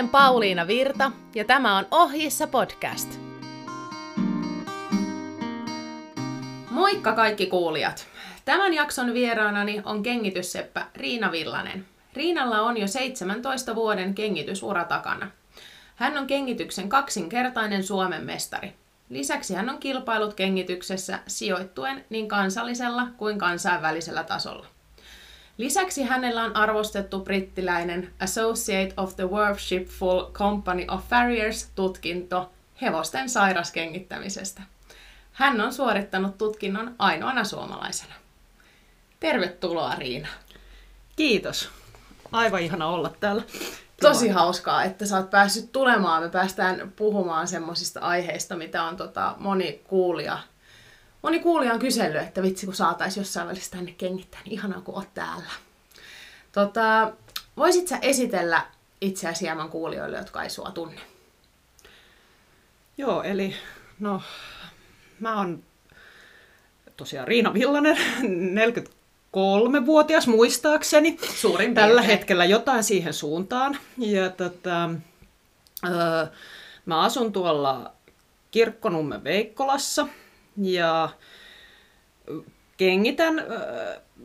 olen Pauliina Virta ja tämä on Ohjissa podcast. Moikka kaikki kuulijat! Tämän jakson vieraanani on kengitysseppä Riina Villanen. Riinalla on jo 17 vuoden kengitysura takana. Hän on kengityksen kaksinkertainen Suomen mestari. Lisäksi hän on kilpailut kengityksessä sijoittuen niin kansallisella kuin kansainvälisellä tasolla. Lisäksi hänellä on arvostettu brittiläinen Associate of the Worshipful Company of Farriers-tutkinto hevosten sairaskengittämisestä. Hän on suorittanut tutkinnon ainoana suomalaisena. Tervetuloa Riina. Kiitos. Aivan ihana olla täällä. Tosi hauskaa, että sä oot päässyt tulemaan. Me päästään puhumaan semmoisista aiheista, mitä on tota, moni kuulija Moni kuulija on kysellyt, että vitsi kun saataisiin jossain välissä tänne kengittää, niin ihanaa kun oot täällä. Tota, voisit sä esitellä itseäsi hieman kuulijoille, jotka ei sua tunne? Joo, eli no, mä oon tosiaan Riina Villanen, 43-vuotias muistaakseni. Suurin Tällä hetkellä jotain siihen suuntaan. Ja tota, öö, mä asun tuolla Kirkkonummen Veikkolassa ja kengitän äh,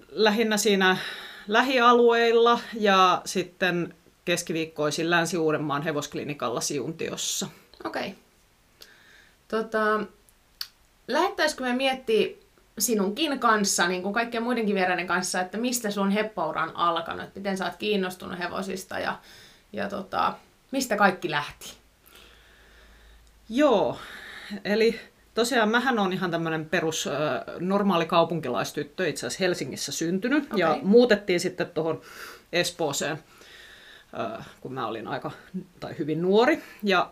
lähinnä siinä lähialueilla ja sitten keskiviikkoisin Länsi-Uudenmaan hevosklinikalla Siuntiossa. Okei. Okay. Tota, lähettäisikö me miettiä sinunkin kanssa, niin kuin kaikkien muidenkin vieraiden kanssa, että mistä sun heppaura on alkanut, miten sä oot kiinnostunut hevosista ja, ja tota, mistä kaikki lähti? Joo, eli Tosiaan mähän on ihan tämmöinen perus normaali kaupunkilaistyttö, itse asiassa Helsingissä syntynyt. Okay. Ja muutettiin sitten tuohon Espooseen, kun mä olin aika, tai hyvin nuori. Ja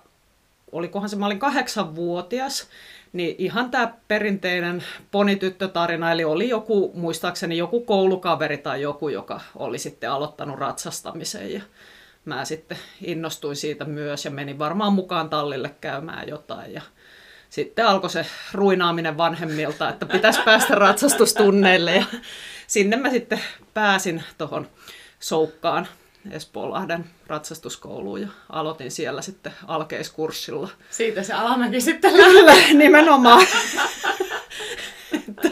olikohan se, mä olin kahdeksanvuotias, niin ihan tämä perinteinen ponityttötarina, eli oli joku, muistaakseni joku koulukaveri tai joku, joka oli sitten aloittanut ratsastamisen ja mä sitten innostuin siitä myös ja menin varmaan mukaan tallille käymään jotain ja sitten alkoi se ruinaaminen vanhemmilta, että pitäisi päästä ratsastustunneille ja sinne mä sitten pääsin tuohon Soukkaan Espoolahden ratsastuskouluun ja aloitin siellä sitten alkeiskurssilla. Siitä se alamäki sitten Kyllä, nimenomaan. että,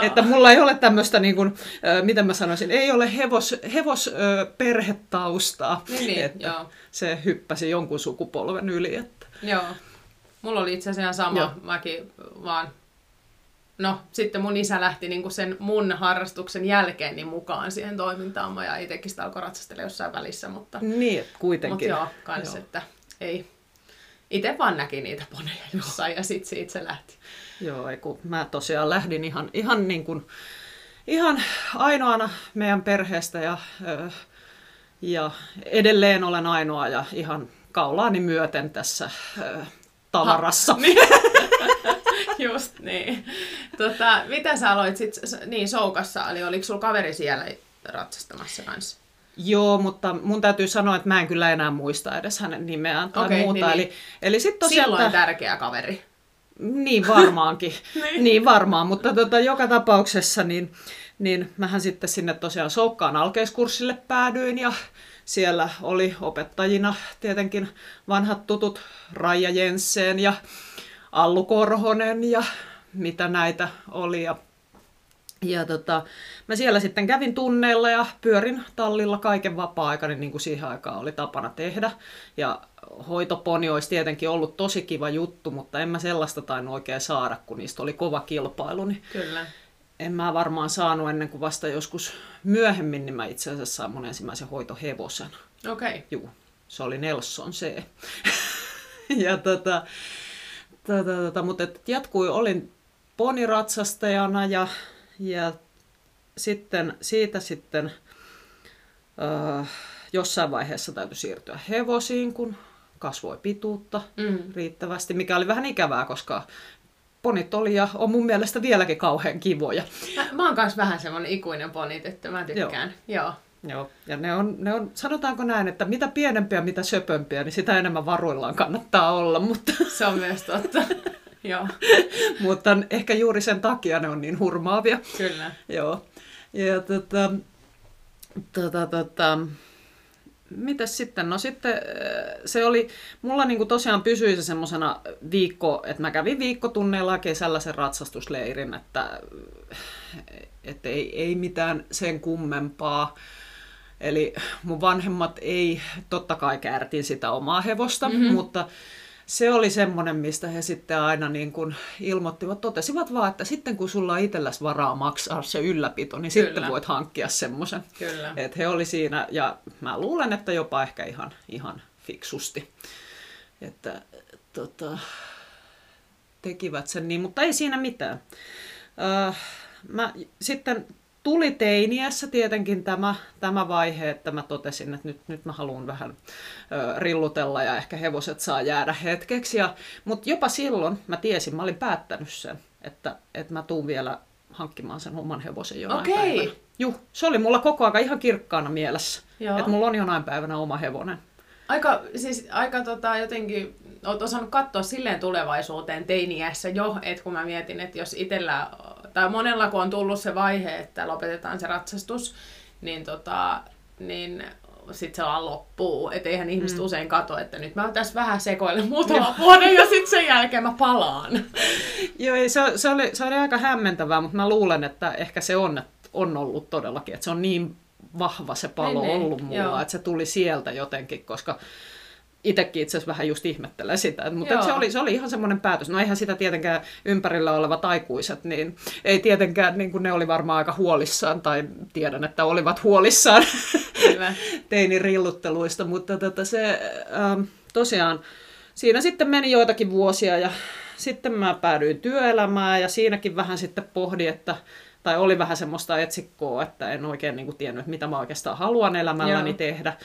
että mulla ei ole tämmöistä, niin kuin, miten mä sanoisin, ei ole hevos, hevosperhetaustaa. Niin, niin, että joo. Se hyppäsi jonkun sukupolven yli. Että... Joo. Mulla oli itse asiassa sama, Joo. mäkin vaan no sitten mun isä lähti niinku sen mun harrastuksen jälkeen niin mukaan siihen toimintaan. Mä ja itsekin sitä alkoi ratsastella jossain välissä, mutta... Niin, kuitenkin. Mutta joo, kans, joo. että ei... Itse vaan näki niitä poneja jossain ja sitten se itse lähti. Joo, ei kun mä tosiaan lähdin ihan, ihan niin kuin, ihan ainoana meidän perheestä ja, ja edelleen olen ainoa ja ihan kaulaani myöten tässä tavarassa. Ha, niin. Just niin. Tota, mitä sä aloit sit, niin Soukassa, eli oliko sulla kaveri siellä ratsastamassa kanssa? Joo, mutta mun täytyy sanoa, että mä en kyllä enää muista edes hänen nimeään tai okay, muuta. Niin, eli, niin. eli sit tosiaan, Silloin että... tärkeä kaveri. Niin varmaankin, niin. niin varmaan, mutta tota, joka tapauksessa niin, niin mähän sitten sinne tosiaan Soukkaan alkeiskurssille päädyin ja siellä oli opettajina tietenkin vanhat tutut Raija Jensen ja Allu Korhonen ja mitä näitä oli. Ja, ja tota, mä siellä sitten kävin tunneilla ja pyörin tallilla kaiken vapaa-aikani, niin kuin siihen aikaan oli tapana tehdä. Ja hoitoponi olisi tietenkin ollut tosi kiva juttu, mutta en mä sellaista tainnut oikein saada, kun niistä oli kova kilpailu. Niin Kyllä en mä varmaan saanut ennen kuin vasta joskus myöhemmin, niin mä itse asiassa sain mun ensimmäisen hoitohevosen. Okei. Okay. Juu, se oli Nelson C. ja tota, tota, tota, mutta et jatkui, olin poniratsastajana ja, ja sitten siitä sitten äh, jossain vaiheessa täytyy siirtyä hevosiin, kun kasvoi pituutta mm. riittävästi, mikä oli vähän ikävää, koska ponit oli ja on mun mielestä vieläkin kauhean kivoja. Mä, mä oon kanssa vähän semmonen ikuinen ponit, että mä tykkään. Joo. Joo. Joo, ja ne on, ne on, sanotaanko näin, että mitä pienempiä, mitä söpömpiä, niin sitä enemmän varuillaan kannattaa olla. Mutta... Se on myös totta. Joo. mutta ehkä juuri sen takia ne on niin hurmaavia. Kyllä. Joo. Ja tota, tota, tota, mitäs sitten? No sitten äh, se oli, mulla niinku tosiaan pysyi se semmoisena viikko, että mä kävin viikkotunneilla kesällä sen ratsastusleirin, että et ei, ei mitään sen kummempaa. Eli mun vanhemmat ei, totta kai käärtin sitä omaa hevosta, mm-hmm. mutta se oli semmoinen, mistä he sitten aina niin kuin ilmoittivat, totesivat vaan, että sitten kun sulla on itselläsi varaa maksaa se ylläpito, niin Kyllä. sitten voit hankkia semmoisen. Että he oli siinä, ja mä luulen, että jopa ehkä ihan, ihan fiksusti. Että tota, tekivät sen niin, mutta ei siinä mitään. Öö, mä sitten tuli teiniässä tietenkin tämä, tämä vaihe, että mä totesin, että nyt, nyt mä haluan vähän ö, rillutella ja ehkä hevoset saa jäädä hetkeksi. Ja, mutta jopa silloin mä tiesin, mä olin päättänyt sen, että, että mä tuun vielä hankkimaan sen oman hevosen jonain okay. päivänä. Juh, se oli mulla koko ajan ihan kirkkaana mielessä, Joo. että mulla on jonain päivänä oma hevonen. Aika, siis aika tota, jotenkin, oot osannut katsoa silleen tulevaisuuteen teiniässä jo, että kun mä mietin, että jos itsellä tai monella kun on tullut se vaihe, että lopetetaan se ratsastus, niin, tota, niin sitten se vaan loppuu. Että eihän ihmiset mm. usein kato, että nyt mä tässä vähän sekoilen muutama vuoden ja sitten sen jälkeen mä palaan. Joo, se, se, oli, se oli aika hämmentävää, mutta mä luulen, että ehkä se on, on ollut todellakin, että se on niin vahva se palo niin, niin. ollut mulla, joo. että se tuli sieltä jotenkin, koska itsekin itse asiassa vähän just ihmettelee sitä. Mutta se oli, se oli ihan semmoinen päätös. No eihän sitä tietenkään ympärillä olevat aikuiset, niin ei tietenkään, niin kuin ne oli varmaan aika huolissaan, tai tiedän, että olivat huolissaan teinin rillutteluista, mutta tota se ähm, tosiaan, siinä sitten meni joitakin vuosia ja sitten mä päädyin työelämään ja siinäkin vähän sitten pohdin, että tai oli vähän semmoista etsikkoa, että en oikein niin kuin tiennyt, mitä mä oikeastaan haluan elämälläni Joo. tehdä.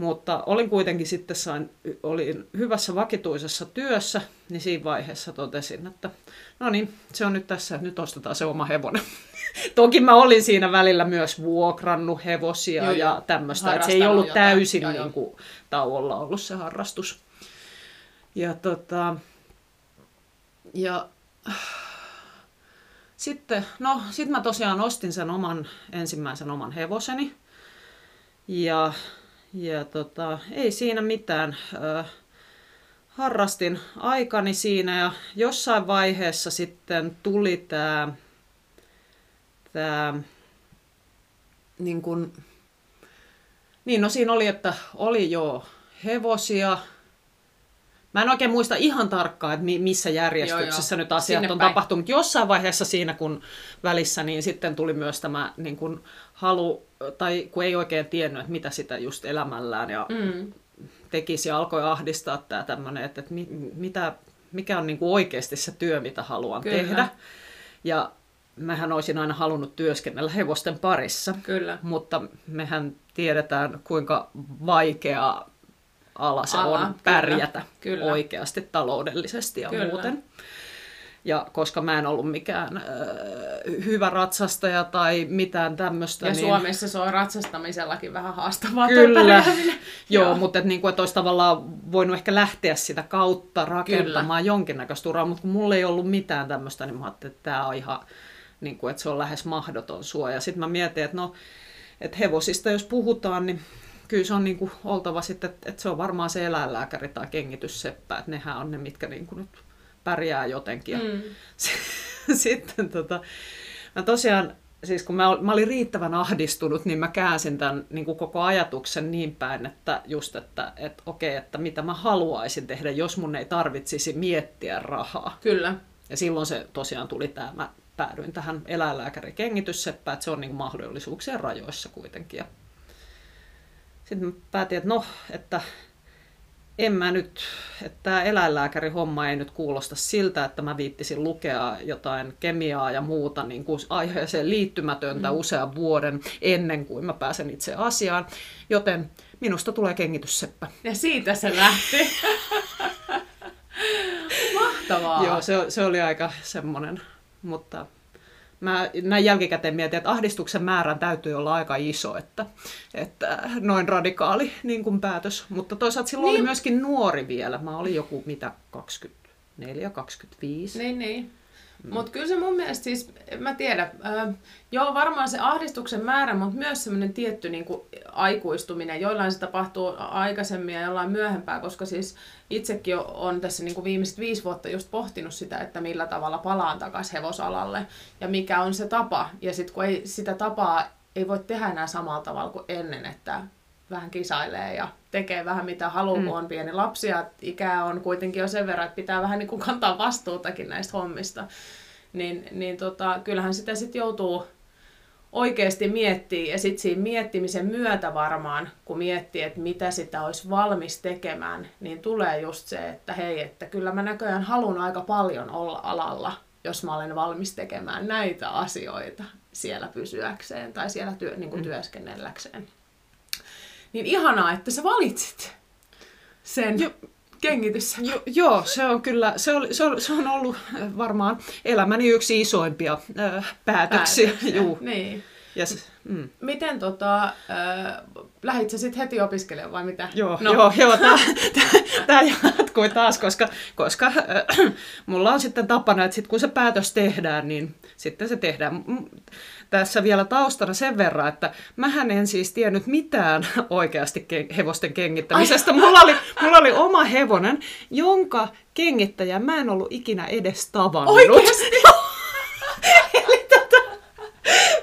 Mutta olin kuitenkin sitten sain, olin hyvässä vakituisessa työssä, niin siinä vaiheessa totesin, että no niin, se on nyt tässä, nyt ostetaan se oma hevonen. Toki mä olin siinä välillä myös vuokrannut hevosia joo, ja tämmöistä, että se ei ollut jotain. täysin joo, niin kuin, tauolla ollut se harrastus. Ja tota, ja sitten, no, sitten mä tosiaan ostin sen oman, ensimmäisen oman hevoseni. Ja ja tota, ei siinä mitään. Ö, harrastin aikani siinä ja jossain vaiheessa sitten tuli tämä tää, niin kun, niin no siinä oli, että oli jo hevosia, Mä en oikein muista ihan tarkkaan, että missä järjestyksessä joo, joo. nyt asiat Sinne on päin. tapahtunut. Jossain vaiheessa siinä, kun välissä, niin sitten tuli myös tämä niin kun halu, tai kun ei oikein tiennyt, että mitä sitä just elämällään ja mm. tekisi ja alkoi ahdistaa tämä tämmöinen, että, että mitä, mikä on niin kuin oikeasti se työ, mitä haluan Kyllä. tehdä. Ja mähän olisin aina halunnut työskennellä hevosten parissa, Kyllä. mutta mehän tiedetään, kuinka vaikeaa ala se ala, on pärjätä kyllä, kyllä. oikeasti taloudellisesti ja kyllä. muuten. Ja koska mä en ollut mikään äh, hyvä ratsastaja tai mitään tämmöistä. Ja niin... Suomessa se on ratsastamisellakin vähän haastavaa. Kyllä, joo, joo. mutta et, niin kuin, että olisi tavallaan voinut ehkä lähteä sitä kautta rakentamaan Kyllä. jonkinnäköistä uraa, mutta kun mulla ei ollut mitään tämmöistä, niin mä ajattelin, että tämä on ihan, niin kuin, että se on lähes mahdoton suoja. Sitten mä mietin, että no, että hevosista jos puhutaan, niin kyllä se on niin kuin oltava sitten, että se on varmaan se eläinlääkäri tai kengitysseppä, että nehän on ne, mitkä niin kuin nyt pärjää jotenkin. Mm. sitten tota, mä tosiaan, siis kun mä, mä olin riittävän ahdistunut, niin mä käänsin tämän niin kuin koko ajatuksen niin päin, että just, että, että okei, että mitä mä haluaisin tehdä, jos mun ei tarvitsisi miettiä rahaa. Kyllä. Ja silloin se tosiaan tuli tämä, mä päädyin tähän eläinlääkäri kengitysseppään, että se on niin kuin mahdollisuuksien rajoissa kuitenkin. Ja sitten mä päätin, että no, että en mä nyt, että tämä eläinlääkärihomma ei nyt kuulosta siltä, että mä viittisin lukea jotain kemiaa ja muuta niin kuin aiheeseen liittymätöntä mm. usean vuoden ennen kuin mä pääsen itse asiaan. Joten minusta tulee kengitysseppä. Ja siitä se lähti. Mahtavaa. Joo, se, se oli aika semmoinen, mutta mä näin jälkikäteen mietin, että ahdistuksen määrän täytyy olla aika iso, että, että noin radikaali niin kuin päätös. Mutta toisaalta silloin niin. oli myöskin nuori vielä. Mä olin joku mitä 24, 25. Niin, niin. Mm. Mutta kyllä se mun mielestä siis, mä tiedän, äh, joo varmaan se ahdistuksen määrä, mutta myös semmoinen tietty niin kuin, aikuistuminen. Joillain se tapahtuu aikaisemmin ja jollain myöhempää, koska siis itsekin on tässä niin kuin viimeiset viisi vuotta just pohtinut sitä, että millä tavalla palaan takaisin hevosalalle ja mikä on se tapa. Ja sitten kun ei sitä tapaa ei voi tehdä enää samalla tavalla kuin ennen, että vähän kisailee ja tekee vähän mitä haluaa, mm. kun on pieni lapsi ja ikää on kuitenkin jo sen verran, että pitää vähän niin kuin kantaa vastuutakin näistä hommista. Niin, niin tota, kyllähän sitä sitten joutuu oikeasti miettiä ja sitten siinä miettimisen myötä varmaan, kun miettii, että mitä sitä olisi valmis tekemään, niin tulee just se, että hei, että kyllä mä näköjään haluan aika paljon olla alalla, jos mä olen valmis tekemään näitä asioita siellä pysyäkseen tai siellä työ, niin kuin mm. työskennelläkseen. Niin ihanaa, että sä valitsit sen jo, kengitys. Jo, joo, se on kyllä, se, oli, se, on, se on ollut varmaan elämäni yksi isoimpia äh, päätöksiä. päätöksiä. Juu. Niin. Yes. Mm. Miten tota, äh, lähit sä sitten heti opiskelemaan vai mitä? Joo, no. joo, joo tämä jatkui taas, koska, koska äh, mulla on sitten tapana, että sit kun se päätös tehdään, niin sitten se tehdään. Tässä vielä taustana sen verran, että mähän en siis tiennyt mitään oikeasti hevosten kengittämisestä. Mulla oli, mulla oli oma hevonen, jonka kengittäjä mä en ollut ikinä edes tavannut. Oikeasti? Eli tota,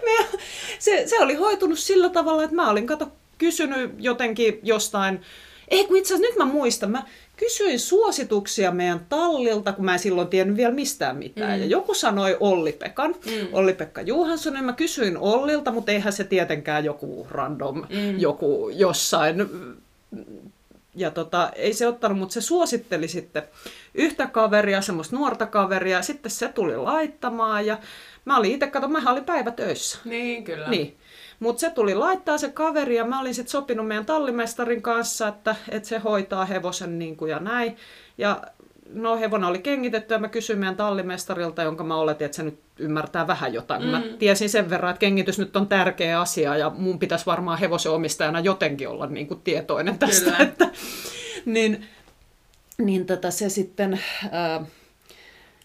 me, se, se oli hoitunut sillä tavalla, että mä olin kato kysynyt jotenkin jostain, ei kun itse asiassa nyt mä muistan, mä kysyin suosituksia meidän tallilta, kun mä en silloin tiennyt vielä mistään mitään. Mm. Ja joku sanoi Olli-Pekan, mm. Olli-Pekka Juhanssonen. Mä kysyin Ollilta, mutta eihän se tietenkään joku random, mm. joku jossain. Ja tota, ei se ottanut, mutta se suositteli sitten yhtä kaveria, semmoista nuorta kaveria. Sitten se tuli laittamaan ja mä olin itse, kato, mä olin päivätöissä. Niin, kyllä. Niin. Mutta se tuli laittaa se kaveri ja mä olin sitten sopinut meidän tallimestarin kanssa, että, että se hoitaa hevosen niin kuin ja näin. Ja no hevonen oli kengitetty ja mä kysyin meidän tallimestarilta, jonka mä oletin, että se nyt ymmärtää vähän jotain. Mm. Mä tiesin sen verran, että kengitys nyt on tärkeä asia ja mun pitäisi varmaan hevosen omistajana jotenkin olla niin kuin tietoinen tästä. Kyllä. Että, niin niin tota se sitten... Ää,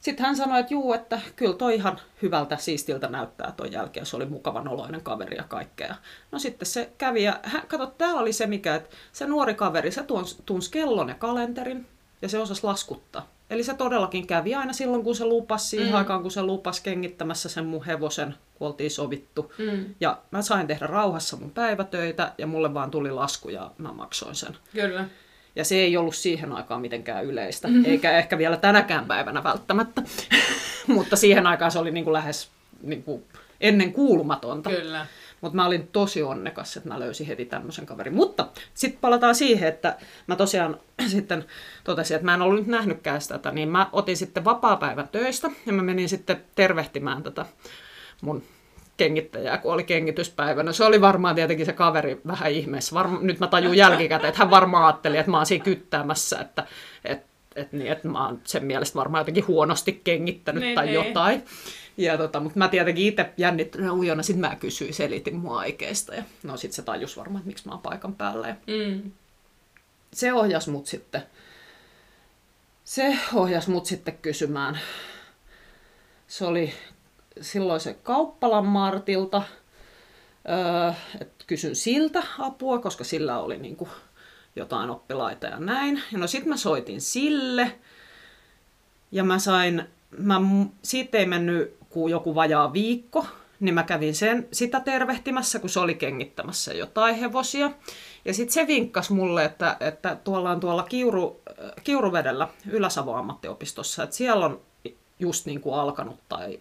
sitten hän sanoi, että juu, että kyllä toi ihan hyvältä, siistiltä näyttää ton jälkeen. Se oli mukavan oloinen kaveri ja kaikkea. No sitten se kävi ja hän, kato, tää oli se mikä, että se nuori kaveri, se tunsi kellon ja kalenterin ja se osasi laskuttaa. Eli se todellakin kävi aina silloin, kun se lupasi, siihen mm. aikaan, kun se lupasi kengittämässä sen mun hevosen, kun oltiin sovittu. Mm. Ja mä sain tehdä rauhassa mun päivätöitä ja mulle vaan tuli lasku ja mä maksoin sen. Kyllä. Ja se ei ollut siihen aikaan mitenkään yleistä, mm-hmm. eikä ehkä vielä tänäkään päivänä välttämättä. Mutta siihen aikaan se oli niin kuin lähes niin kuin ennen kuulumatonta. Kyllä. Mutta mä olin tosi onnekas, että mä löysin heti tämmöisen kaverin. Mutta sitten palataan siihen, että mä tosiaan sitten totesin, että mä en ollut nyt nähnytkään sitä, niin mä otin sitten vapaa-päivän töistä ja mä menin sitten tervehtimään tätä mun kengittäjää, kun oli kengityspäivänä. Se oli varmaan tietenkin se kaveri vähän ihmeessä. Varma, nyt mä tajun jälkikäteen, että hän varmaan ajatteli, että mä oon siinä kyttäämässä, että, että, että, niin, että mä oon sen mielestä varmaan jotenkin huonosti kengittänyt niin, tai niin. jotain. Ja tota, mutta mä tietenkin itse jännittyneenä ujona, sit mä kysyin, selitin mua aikeista. Ja no sit se tajus varmaan, että miksi mä oon paikan päällä. Ja mm. Se ohjas mut sitten, se ohjas mut sitten kysymään. Se oli silloin se Kauppalan Martilta, öö, että kysyn siltä apua, koska sillä oli niin kuin jotain oppilaita ja näin. Ja no sitten mä soitin sille, ja mä sain, mä, siitä ei mennyt kuin joku vajaa viikko, niin mä kävin sen, sitä tervehtimässä, kun se oli kengittämässä jotain hevosia. Ja sitten se vinkkasi mulle, että, että tuolla on tuolla Kiuru, Kiuruvedellä Ylä-Savon ammattiopistossa, että siellä on just niin kuin alkanut tai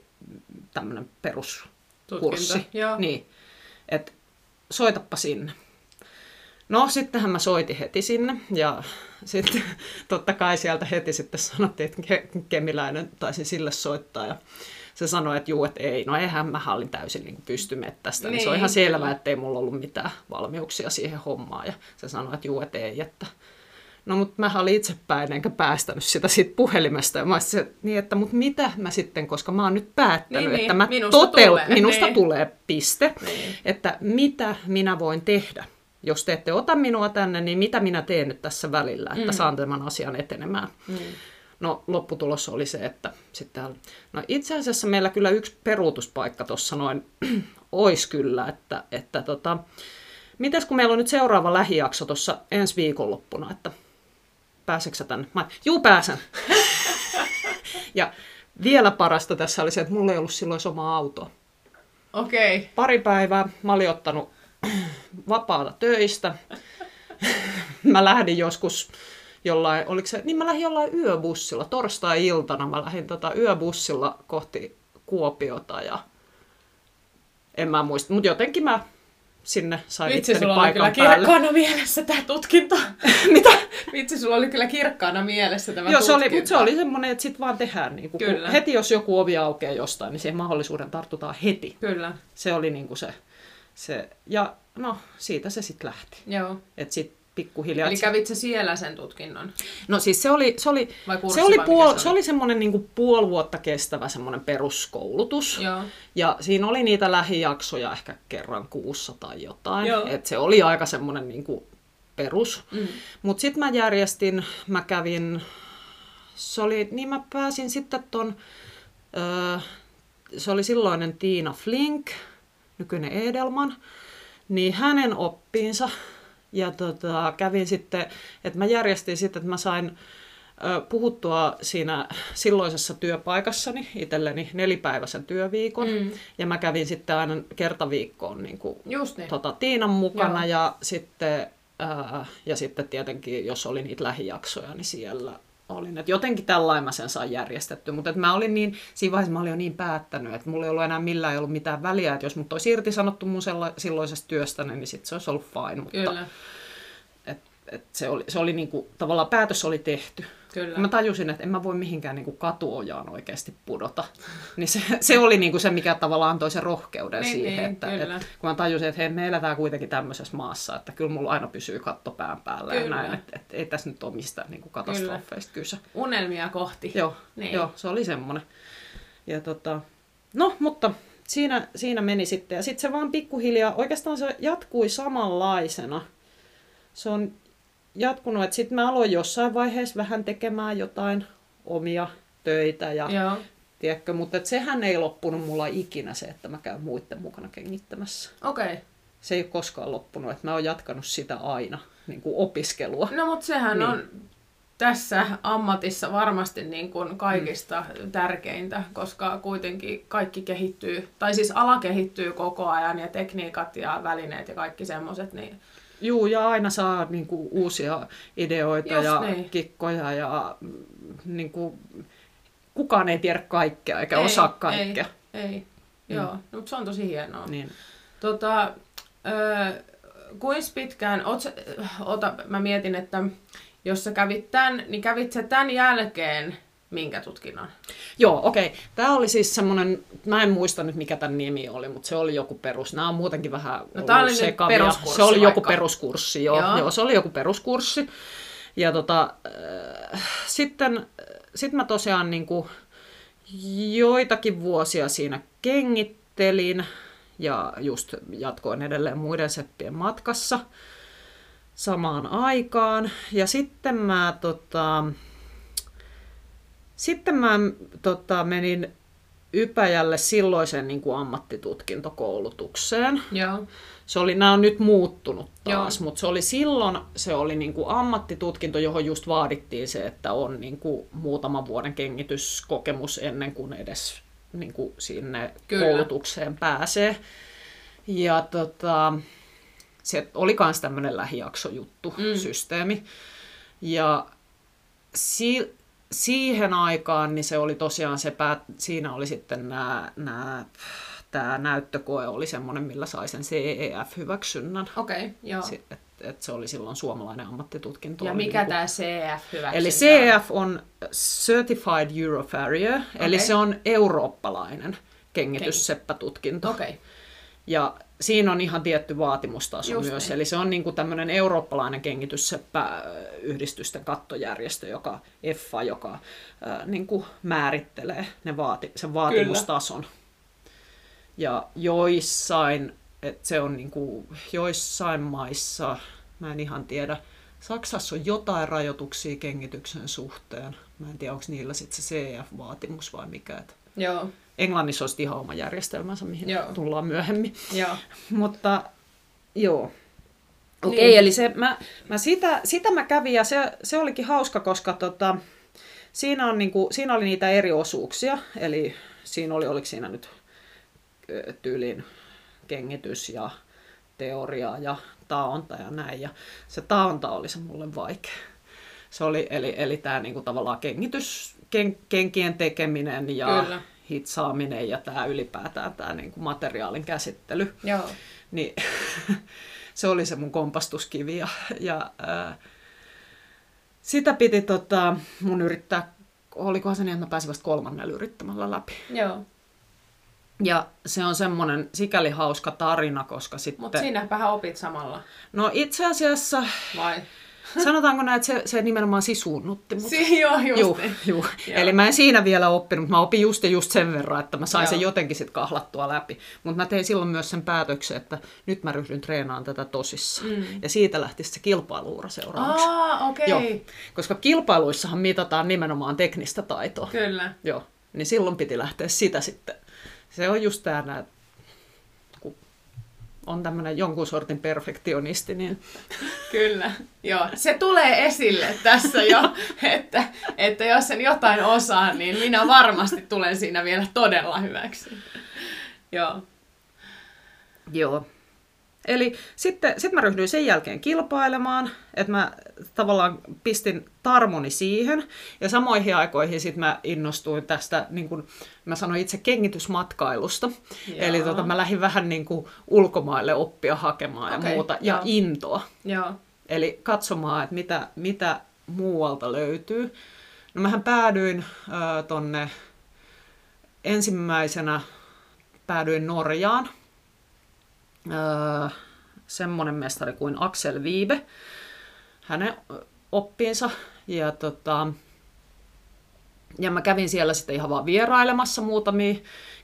tämmöinen peruskurssi. Niin, että soitappa sinne. No sittenhän mä soitin heti sinne ja sitten totta kai sieltä heti sitten sanottiin, että kemiläinen taisi sille soittaa ja se sanoi, että juu, että ei, no eihän mä hallin täysin niin pysty tästä. Niin, niin se on ihan niin, selvää, että ei mulla ollut mitään valmiuksia siihen hommaan ja se sanoi, että juu, että ei, että No mutta mä olin itsepäin enkä päästänyt sitä siitä puhelimesta. Ja mä olisin, niin, että mutta mitä mä sitten, koska mä oon nyt päättänyt, niin, että niin. mä minusta, toteut, tulee. minusta niin. tulee piste. Niin. Että mitä minä voin tehdä. Jos te ette ota minua tänne, niin mitä minä teen nyt tässä välillä, että mm. saan tämän asian etenemään. Mm. No lopputulos oli se, että sitten no itse asiassa meillä kyllä yksi peruutuspaikka tuossa noin olisi kyllä, että, että tota, mitäs kun meillä on nyt seuraava lähijakso tuossa ensi viikonloppuna, että pääseksä tänne? Mä, juu pääsen. ja vielä parasta tässä oli se, että mulla ei ollut silloin oma auto. Okei. Okay. Pari päivää mä olin ottanut vapaata töistä. mä lähdin joskus jollain, oliko se, niin mä lähdin jollain yöbussilla, torstai-iltana mä lähdin tota yöbussilla kohti Kuopiota ja en mä muista, mutta jotenkin mä sinne sain Vitsi, sulla oli kyllä päälle. kirkkaana mielessä tämä tutkinto. Mitä? Vitsi, sulla oli kyllä kirkkaana mielessä tämä Joo, tutkinto. se oli, mutta se oli semmoinen, että sit vaan tehdään. Niin kuin, kyllä. Heti jos joku ovi aukeaa jostain, niin siihen mahdollisuuden tartutaan heti. Kyllä. Se oli niin kuin se, se. Ja no, siitä se sitten lähti. Joo. Et sit pikkuhiljaa. Eli kävit sä siellä sen tutkinnon? No siis se oli, se oli, vai se oli, puol, se oli semmoinen niin puoli vuotta kestävä semmoinen peruskoulutus. Joo. Ja siinä oli niitä lähijaksoja ehkä kerran kuussa tai jotain. Et se oli aika semmoinen niin kuin perus. Mm. Mutta sitten mä järjestin, mä kävin, se oli, niin mä pääsin sitten ton, öö, se oli silloinen Tiina Flink, nykyinen Edelman, niin hänen oppiinsa ja tota, kävin sitten, että mä järjestin sitten, että mä sain puhuttua siinä silloisessa työpaikassani itselleni nelipäiväisen työviikon. Mm. Ja mä kävin sitten aina kertaviikkoon niin kuin, Just niin. tota, Tiinan mukana Joo. ja sitten, ö, ja sitten tietenkin, jos oli niitä lähijaksoja, niin siellä olin. Et jotenkin tällainen mä sen sain järjestetty, mutta mä olin niin, siinä vaiheessa mä olin jo niin päättänyt, että mulla ei ollut enää millään ei ollut mitään väliä, että jos mut olisi irtisanottu mun sella, silloisesta työstäni, niin sit se olisi ollut fine, mutta Kyllä. Et, et se oli, se oli niinku, tavallaan päätös oli tehty. Kyllä. Mä tajusin, että en mä voi mihinkään niin kuin katuojaan oikeasti pudota. Niin se, se oli niin kuin se, mikä tavallaan antoi sen rohkeuden niin, siihen. niin, että, että, kun mä tajusin, että hei, me eletään kuitenkin tämmöisessä maassa, että kyllä mulla aina pysyy katto pään päällä kyllä. ja näin. Että, että ei tässä nyt ole mistään niin kuin katastrofeista kyse. Unelmia kohti. Joo, niin. joo se oli semmoinen. Ja tota, no, mutta siinä, siinä meni sitten. Ja sitten se vaan pikkuhiljaa, oikeastaan se jatkui samanlaisena. Se on jatkunut, että sitten mä aloin jossain vaiheessa vähän tekemään jotain omia töitä ja Joo. Tiedätkö, mutta et sehän ei loppunut mulla ikinä se, että mä käyn muiden mukana kengittämässä. Okei. Okay. Se ei ole koskaan loppunut, että mä oon jatkanut sitä aina, niin kuin opiskelua. No mutta sehän niin. on tässä ammatissa varmasti niin kuin kaikista mm. tärkeintä, koska kuitenkin kaikki kehittyy, tai siis ala kehittyy koko ajan ja tekniikat ja välineet ja kaikki semmoiset, niin Juu, ja aina saa niin kuin, uusia ideoita Just ja niin. kikkoja ja mm, niin kuin, kukaan ei tiedä kaikkea eikä ei, osaa kaikkea. Ei, ei. Mm. joo, no, mutta se on tosi hienoa. Niin. Tota, ö, kuinka pitkään, oot, ota, mä mietin, että jos sä kävit tämän, niin kävit sä tämän jälkeen minkä tutkinnon? Joo, okei. Okay. Tämä oli siis semmoinen, mä en muista nyt mikä tämän nimi oli, mutta se oli joku perus. Nämä on muutenkin vähän No ollut oli sekavia. peruskurssi Se oli joku vaikka. peruskurssi, joo. Joo. joo. se oli joku peruskurssi. Ja tota, äh, sitten sit mä tosiaan niin kuin joitakin vuosia siinä kengittelin ja just jatkoin edelleen muiden seppien matkassa samaan aikaan. Ja sitten mä, tota, sitten mä tota, menin Ypäjälle silloiseen niin kuin ammattitutkintokoulutukseen. Joo. Se oli, nämä on nyt muuttunut taas, mutta se oli silloin se oli niin kuin ammattitutkinto, johon just vaadittiin se, että on niin kuin muutaman vuoden kengityskokemus ennen kuin edes niin kuin sinne Kyllä. koulutukseen pääsee. Ja tota, se oli myös tämmöinen lähijaksojuttu, mm. systeemi. Ja si- siihen aikaan niin se oli tosiaan se pää, siinä oli sitten nämä, nämä tämä näyttökoe oli semmoinen, millä sai sen CEF-hyväksynnän. Okei, okay, joo. Si- Et, et se oli silloin suomalainen ammattitutkinto. Ja oli mikä tämä CF hyväksyntä Eli CEF on Certified Eurofarrier, okay. eli se on eurooppalainen kengitysseppätutkinto. Okei, okay. Ja siinä on ihan tietty vaatimustaso Just myös. niin. Eli se on niinku tämmöinen eurooppalainen kengitysseppä-yhdistysten kattojärjestö, joka EFFA, joka ää, niinku määrittelee ne vaati, sen vaatimustason. Ja joissain, et se on niinku, joissain maissa, mä en ihan tiedä, Saksassa on jotain rajoituksia kengityksen suhteen. Mä en tiedä, onko niillä sitten se CF-vaatimus vai mikä. Et Joo. Englannissa olisi ihan oma järjestelmänsä, mihin Joo. tullaan myöhemmin. Joo. Mutta joo. Okei, Niin. eli se, mä, mä sitä, sitä mä kävin ja se, se olikin hauska, koska tota, siinä, on niinku, siinä oli niitä eri osuuksia. Eli siinä oli, oliko siinä nyt tyylin kengitys ja teoria ja taonta ja näin. Ja se taonta oli se mulle vaikea. Se oli, eli, eli tämä niinku tavallaan kengitys, ken, kenkien tekeminen ja Kyllä. Hitsaaminen ja tämä ylipäätään tämä niinku materiaalin käsittely Joo. niin se oli se mun kompastuskivi. Ja, ja ää, sitä piti tota, mun yrittää, olikohan se niin, että mä pääsin vasta kolmannella yrittämällä läpi. Joo. Ja se on semmoinen sikäli hauska tarina, koska sitten... Mutta sinäpähän opit samalla. No itse asiassa, Vai? Sanotaanko näin, että se, se nimenomaan sisuunnutti mut. Si- joo, just Juu, niin. juu. Joo. Eli mä en siinä vielä oppinut, mä opin just ja just sen verran, että mä sain Joo. sen jotenkin sit kahlattua läpi. Mutta mä tein silloin myös sen päätöksen, että nyt mä ryhdyn treenaamaan tätä tosissaan. Mm. Ja siitä lähti se kilpailuura seuraavaksi. Aa, okei. Joo. Koska kilpailuissahan mitataan nimenomaan teknistä taitoa. Kyllä. Joo. Niin silloin piti lähteä sitä sitten. Se on just kun on tämmöinen jonkun sortin perfektionisti, niin Kyllä, joo. Se tulee esille tässä jo, että, että jos en jotain osaa, niin minä varmasti tulen siinä vielä todella hyväksi. Joo. Joo. Eli sitten sit mä ryhdyin sen jälkeen kilpailemaan, että mä tavallaan pistin tarmoni siihen. Ja samoihin aikoihin sit mä innostuin tästä, niin kuin mä sanoin itse, kengitysmatkailusta. Joo. Eli tota, mä lähdin vähän niin kuin ulkomaille oppia hakemaan ja Okei, muuta. Ja joo. intoa. Joo. Eli katsomaan, että mitä, mitä muualta löytyy. No mähän päädyin äh, tonne ensimmäisenä päädyin Norjaan. Äh, semmonen mestari kuin Axel Viibe, hänen oppinsa. Ja, tota, ja mä kävin siellä sitten ihan vaan vierailemassa muutamia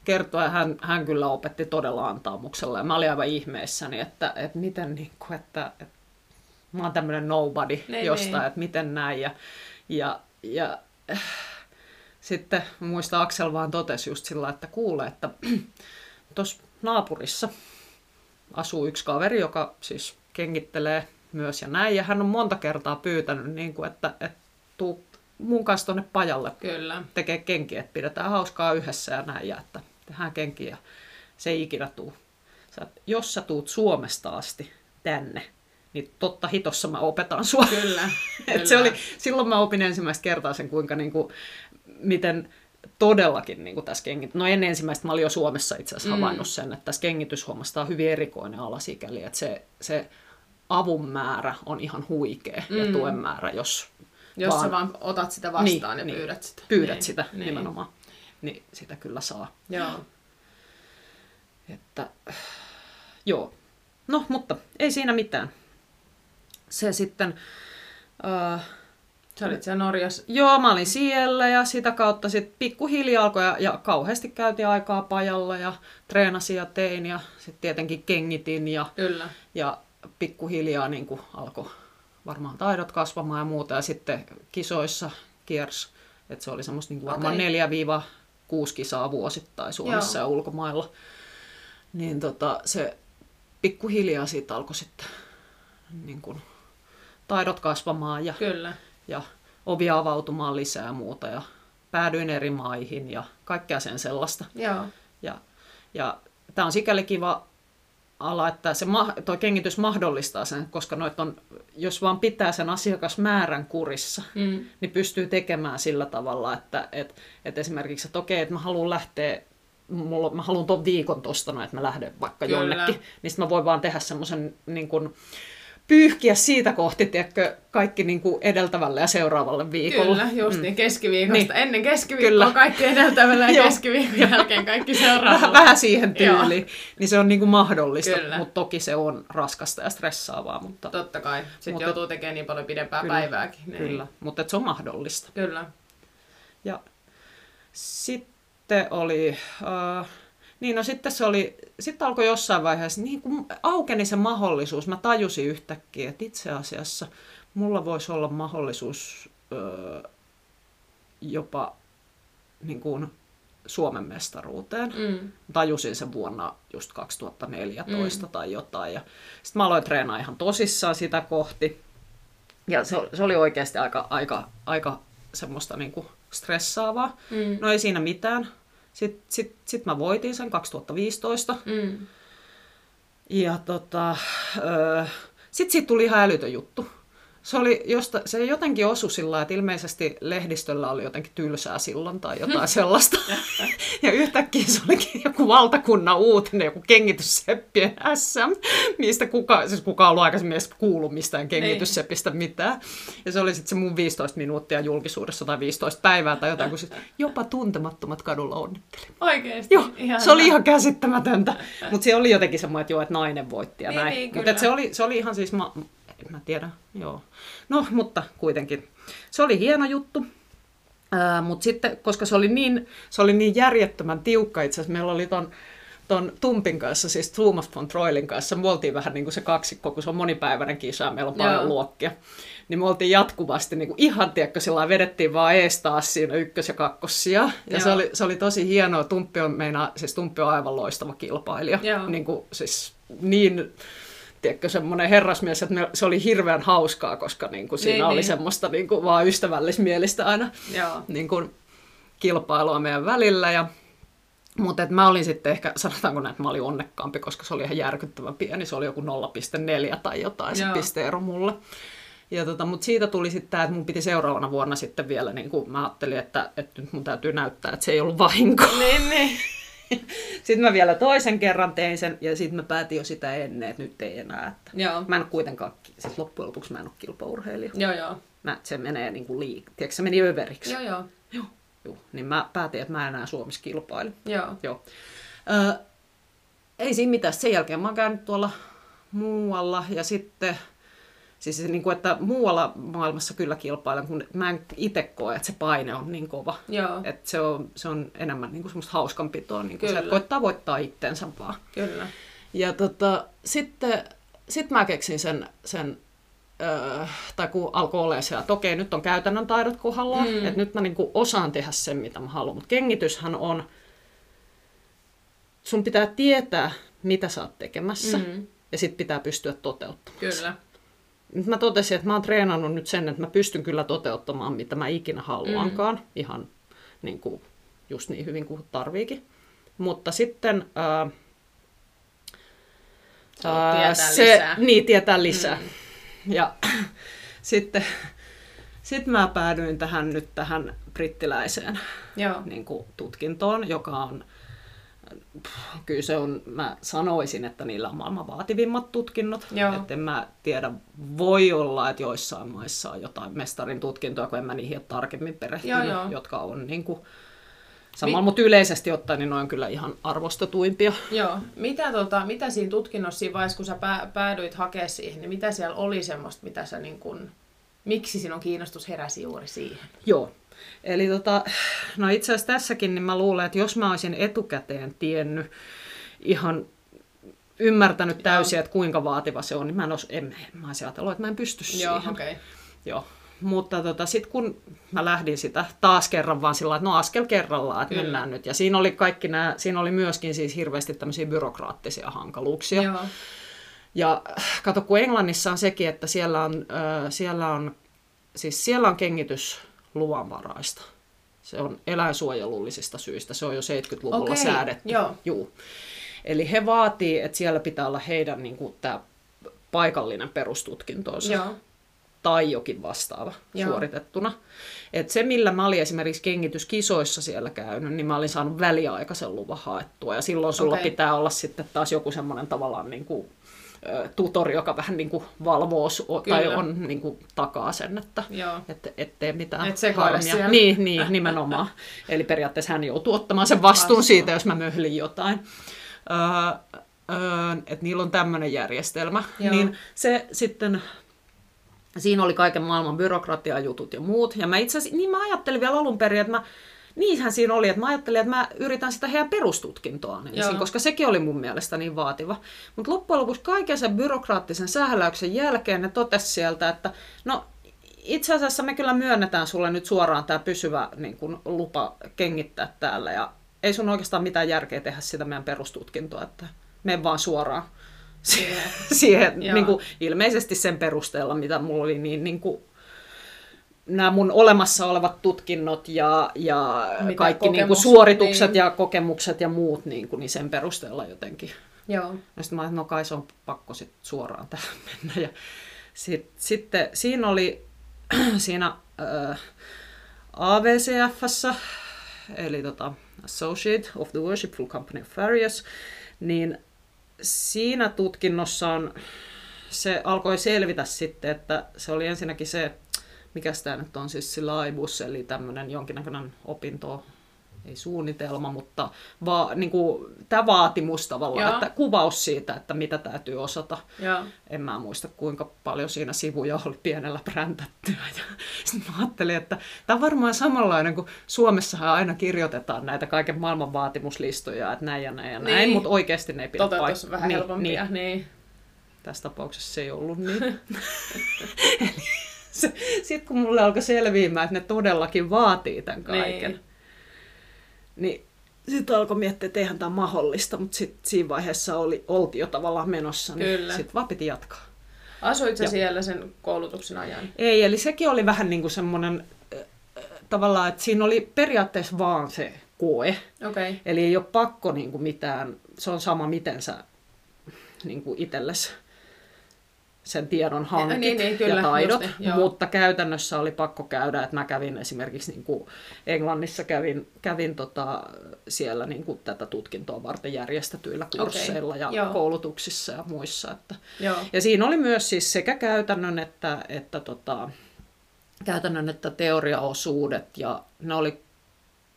kertoja. Hän, hän kyllä opetti todella antaamuksella ja mä olin aivan ihmeessäni, että, että miten niin kuin, että, että mä oon tämmöinen nobody Niin, jostain, niin. että miten näin. Ja, ja, ja äh, sitten mä muistan Aksel vaan totesi just sillä, että kuule, että tuossa naapurissa asuu yksi kaveri, joka siis kengittelee myös ja näin. Ja hän on monta kertaa pyytänyt, niin kuin, että, että tuu mun kanssa tuonne pajalle Kyllä. tekee kenkiä, että pidetään hauskaa yhdessä ja näin, ja että tehdään kenkiä. ja Se ei ikinä tuu. Sä, jos sä tuut Suomesta asti tänne, niin totta hitossa mä opetan sua. Kyllä. Et se oli, silloin mä opin ensimmäistä kertaa sen, kuinka niin kuin, miten todellakin niin kuin tässä kengit... No ennen ensimmäistä mä olin jo Suomessa itse asiassa Mm. havainnut sen, että tässä kengityshommassa on hyvin erikoinen ala sikäli, että se, se avun määrä on ihan huikea ja Mm. tuen määrä, jos Jos vaan sä vaan otat sitä vastaan Niin, ja niin. pyydät sitä. pyydät niin. sitä niin. nimenomaan, niin sitä kyllä saa. Joo. Että, joo. No, mutta ei siinä mitään. Se sitten... Äh, Sä olit siellä Norjassa. Joo, mä olin siellä ja sitä kautta sitten pikkuhiljaa alkoi ja, ja kauheasti käytiin aikaa pajalla ja treenasin ja tein ja sitten tietenkin kengitin ja, Kyllä. ja pikkuhiljaa niin alkoi varmaan taidot kasvamaan ja muuta ja sitten kisoissa kiersi, että se oli semmoista niin varmaan Okei. 4-6 kisaa vuosittain Suomessa Joo. ja ulkomailla. Niin tota, se pikkuhiljaa siitä alkoi sitten niin kuin, taidot kasvamaan ja Kyllä. Ja ovi avautumaan lisää ja muuta ja päädyin eri maihin ja kaikkea sen sellaista. Joo. Ja, ja tämä on sikäli kiva ala, että se ma- toi kengitys mahdollistaa sen, koska noit on, jos vaan pitää sen asiakasmäärän kurissa, Mm. niin pystyy tekemään sillä tavalla, että et, et esimerkiksi, että okei, että mä haluan lähteä, mulla, mä haluan ton viikon tosta, no, että mä lähden vaikka Kyllä. jonnekin, niin sit mä voin vaan tehdä semmoisen niin pyyhkiä siitä kohti, tiedätkö, kaikki niin kuin edeltävälle ja seuraavalle viikolle. Kyllä, just niin. Keskiviikosta. Niin. Ennen keskiviikkoa Kyllä. kaikki edeltävällä ja keskiviikon jälkeen kaikki seuraavalla. Vähän, vähän siihen tyyliin, niin se on niin kuin mahdollista, Kyllä. mutta toki se on raskasta ja stressaavaa, mutta Totta kai. Sitten Mutta- joutuu tekemään niin paljon pidempää Kyllä. päivääkin. Niin. kyllä, mutta se on mahdollista. Kyllä. Ja sitten oli, äh, niin no sitten se oli, sitten alkoi jossain vaiheessa, niin kun aukeni se mahdollisuus, mä tajusin yhtäkkiä, että itse asiassa mulla voisi olla mahdollisuus öö, jopa niin kuin Suomen mestaruuteen. Mm. Tajusin sen vuonna just 2014 mm. tai jotain. Ja sitten mä aloin treenaa ihan tosissaan sitä kohti. Ja se, se oli oikeasti aika, aika, aika semmoista niin kuin stressaavaa. Mm. No ei siinä mitään. Sitten sit, sit mä voitin sen 2015. Mm. Ja tota, öö, sitten siitä tuli ihan älytön juttu se, oli josta, se jotenkin osui sillä että ilmeisesti lehdistöllä oli jotenkin tylsää silloin tai jotain sellaista. ja yhtäkkiä se olikin joku valtakunnan uutinen, joku kengitysseppien SM, mistä kuka, siis kuka on ollut aikaisemmin edes kuullut mistään kengitysseppistä mitään. Ja se oli sitten se mun 15 minuuttia julkisuudessa tai 15 päivää tai jotain, kun jopa tuntemattomat kadulla onnitteli. Oikeesti? Joo, ihan se oli ihan käsittämätöntä. Mutta se oli jotenkin semmoinen, että joo, että nainen voitti ja niin, näin. Niin, Mutta se oli, se oli ihan siis, ma- en mä tiedä, joo. No, mutta kuitenkin. Se oli hieno juttu. Mutta sitten, koska se oli, niin, se oli niin järjettömän tiukka, itse asiassa meillä oli ton, ton Tumpin kanssa, siis Thomas von Troilin kanssa, me oltiin vähän niin kuin se kaksikko, kun se on monipäiväinen kisa meillä on paljon Joo. luokkia. Niin me oltiin jatkuvasti niin kuin ihan, tiedätkö, sillä vedettiin vaan ees taas siinä ykkös- ja kakkossia. Ja se oli, se oli tosi hienoa. Tumppi on, meina, siis Tumppi on aivan loistava kilpailija. Joo. Niin kuin, siis niin tiedätkö, semmoinen herrasmies, että me, se oli hirveän hauskaa, koska niin kuin, siinä niin, oli niin. semmoista niin kuin, vaan ystävällismielistä aina Niin kuin, kilpailua meidän välillä. Ja, mutta et mä olin sitten ehkä, sanotaanko näin, että mä olin onnekkaampi, koska se oli ihan järkyttävän pieni. Se oli joku 0,4 tai jotain Joo. se pisteero mulle. Ja tota, mutta siitä tuli sitten tämä, että mun piti seuraavana vuonna sitten vielä, niin kuin mä ajattelin, että, että nyt mun täytyy näyttää, että se ei ollut vahinko. Niin, niin. sitten mä vielä toisen kerran tein sen, ja sitten mä päätin jo sitä ennen, että nyt ei enää. Että joo. Mä en ole kuitenkaan, siis loppujen lopuksi mä en ole kilpaurheilija. Joo, joo. Mä, se menee niin kuin liik... Tiedätkö, se meni överiksi. Joo, joo. Joo. joo. Niin mä päätin, että mä enää Suomessa kilpailu. Joo. joo. Ö, ei siinä mitään. Sen jälkeen mä oon käynyt tuolla muualla, ja sitten Siis niin kuin, että muualla maailmassa kyllä kilpailen, kun mä en itse koe, että se paine on niin kova. Joo. Että se, on, se on enemmän niin kuin semmoista hauskanpitoa, niin kuin se, että koittaa voittaa itsensä vaan. Kyllä. Ja tota, sitten sit mä keksin sen, sen öö, tai kun alkoi olla se, että okei, nyt on käytännön taidot kohdalla, mm. että nyt mä niin kuin osaan tehdä sen, mitä mä haluan. Mutta kengityshän on, sun pitää tietää, mitä sä oot tekemässä, mm. ja sitten pitää pystyä toteuttamaan. Kyllä mä totesin, että mä oon treenannut nyt sen, että mä pystyn kyllä toteuttamaan, mitä mä ikinä haluankaan. Mm. Ihan niin kuin, just niin hyvin kuin tarviikin. Mutta sitten... Ää, ää, se, lisää. Niin, tietää lisää. Mm. Ja sitten sit mä päädyin tähän nyt tähän brittiläiseen Joo. Niin kuin, tutkintoon, joka on kyllä se on, mä sanoisin, että niillä on maailman vaativimmat tutkinnot. Että en mä tiedä, voi olla, että joissain maissa on jotain mestarin tutkintoa, kun en mä niihin ole tarkemmin perehtynyt, joo, joo. jotka on niin kuin, Samalla, mutta yleisesti ottaen niin ne on kyllä ihan arvostetuimpia. Joo. Mitä, tota, mitä siinä tutkinnossa siinä vaiheessa, kun sä päädyit hakemaan siihen, niin mitä siellä oli semmoista, mitä sä niin kun, miksi sinun kiinnostus heräsi juuri siihen? Joo. Eli tota, no itse asiassa tässäkin niin mä luulen, että jos mä olisin etukäteen tiennyt ihan ymmärtänyt täysin, että kuinka vaativa se on, niin mä en, olisi, en, mä olisin ajatellut, että mä en pysty siihen. Joo, okay. Joo. Mutta tota, sitten kun mä lähdin sitä taas kerran vaan sillä että no askel kerrallaan, että Kyllä. mennään nyt. Ja siinä oli kaikki nämä, siinä oli myöskin siis hirveästi tämmöisiä byrokraattisia hankaluuksia. Joo. Ja kato, kun Englannissa on sekin, että siellä on, äh, siellä on, siis siellä on kengitys luvanvaraista. Se on eläinsuojelullisista syistä. Se on jo 70-luvulla okay, säädetty. Joo. Juu. Eli he vaatii, että siellä pitää olla heidän niin kuin, tämä paikallinen perustutkintonsa. Joo. Tai jokin vastaava Joo. suoritettuna. Et se, millä mä olin esimerkiksi kengityskisoissa siellä käynyt, niin mä olin saanut väliaikaisen luvan haettua. Ja silloin sulla okay. pitää olla sitten taas joku semmoinen tavallaan niin kuin tutori, joka vähän niin kuin valvoo Kyllä. tai on niin kuin takaa sen, että et, et tee mitään et harmia. Niin, niin, nimenomaan. Eli periaatteessa hän joutuu ottamaan sen vastuun Vastu. siitä, jos mä möhlin jotain. Öö, öö, että niillä on tämmöinen järjestelmä. Joo. Niin se sitten siinä oli kaiken maailman byrokratiajutut ja muut. Ja mä itse asiassa, niin mä ajattelin vielä alun perin, että mä niinhän siinä oli, että mä ajattelin, että mä yritän sitä heidän perustutkintoa ensin, koska sekin oli mun mielestä niin vaativa. Mutta loppujen lopuksi kaiken sen byrokraattisen sähläyksen jälkeen ne totesi sieltä, että no itse asiassa me kyllä myönnetään sulle nyt suoraan tämä pysyvä niin kun, lupa kengittää täällä ja ei sun oikeastaan mitään järkeä tehdä sitä meidän perustutkintoa, että me vaan suoraan Siihen. siihen niin kuin, ilmeisesti sen perusteella, mitä mulla oli, niin, niin kuin, nämä mun olemassa olevat tutkinnot ja, ja Mitä kaikki niin kuin, suoritukset niin. ja kokemukset ja muut, niin, kuin, niin sen perusteella jotenkin. Joo. Ja sitten mä ajattelin, no kai se on pakko sit suoraan tähän mennä. Ja sit, sitten siinä oli siinä äh, AVCFssä, eli tota, Associate of the Worshipful Company of Farias, niin siinä tutkinnossa on, se alkoi selvitä sitten, että se oli ensinnäkin se, mikä tämä nyt on siis syllabus, eli tämmöinen jonkinnäköinen opinto, ei suunnitelma, mutta va, niin kuin, tämä vaatimus tavallaan, Joo. että kuvaus siitä, että mitä täytyy osata. Joo. En mä muista, kuinka paljon siinä sivuja oli pienellä präntättyä. Ja sitten mä ajattelin, että tämä on varmaan samanlainen kuin Suomessahan aina kirjoitetaan näitä kaiken maailman vaatimuslistoja, että näin ja näin ja näin, Niin. mutta oikeasti ne ei pidä Toteutus paik- on vähän niin, helpompia. Niin, Niin. tässä tapauksessa se ei ollut niin. Sitten kun mulle alkoi selviämään, että ne todellakin vaatii tämän kaiken, Niin. niin sitten alkoi miettiä, että eihän tämä mahdollista, mutta sitten siinä vaiheessa oli, oltiin jo tavallaan menossa, niin sitten vaan piti jatkaa. Asuit sä Joo. siellä sen koulutuksen ajan? Ei, eli sekin oli vähän niin kuin semmoinen äh, tavallaan, että siinä oli periaatteessa vaan se koe. Okay. Eli ei ole pakko niin kuin mitään, se on sama miten sä niin kuin itsellesi sen tiedon hankit niin, niin, kyllä, ja taidot, just niin, mutta käytännössä oli pakko käydä, että mä kävin esimerkiksi niin kuin Englannissa kävin, kävin tota, siellä niin kuin tätä tutkintoa varten järjestetyillä kursseilla ja joo. koulutuksissa ja muissa. Että, Joo. ja siinä oli myös siis sekä käytännön että, että, tota, käytännön että teoriaosuudet ja ne oli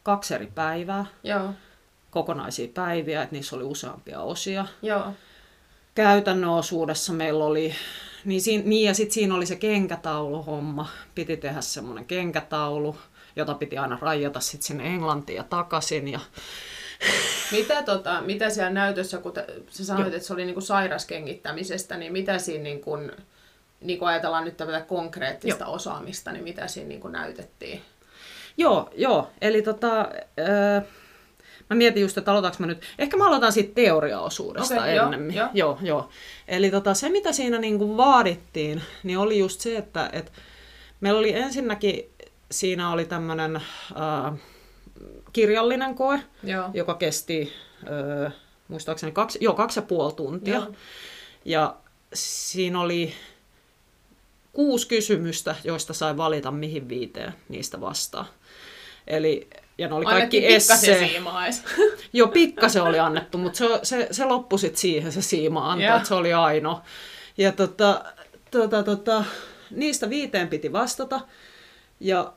kaksi eri päivää, Joo. kokonaisia päiviä, että niissä oli useampia osia. Joo. Käytännön osuudessa meillä oli, niin, siinä, niin ja sitten siinä oli se kenkätauluhomma, piti tehdä semmoinen kenkätaulu, jota piti aina rajata sitten sinne Englantiin ja takaisin. Ja, Mitä, tota, mitä siellä näytössä, kun te, sä sanoit, että se oli niinku sairaskengittämisestä, niin mitä siinä niinku, niinku ajatellaan nyt tätä konkreettista Joo. osaamista, niin mitä siinä niinku näytettiin? joo, joo, eli tota, öö, mä mietin just, että aloitanko mä nyt, ehkä mä aloitan siitä teoriaosuudesta joo, ennemmin. joo. joo, joo. Eli tota, se, mitä siinä niinku vaadittiin, niin oli just se, että et meillä oli ensinnäkin, siinä oli tämmöinen äh, kirjallinen koe, Joo. joka kesti öö, muistaakseni kaksi, joo, kaksi ja puoli tuntia. Joo. Ja siinä oli kuusi kysymystä, joista sai valita mihin viiteen niistä vastaan. Eli, ja ne oli Annettiin kaikki esse. siimaa. Joo, pikkasen oli annettu, mutta se, se, se loppui sitten siihen se siima antaa, että se oli ainoa. Ja tota, tota, tota, niistä viiteen piti vastata. Ja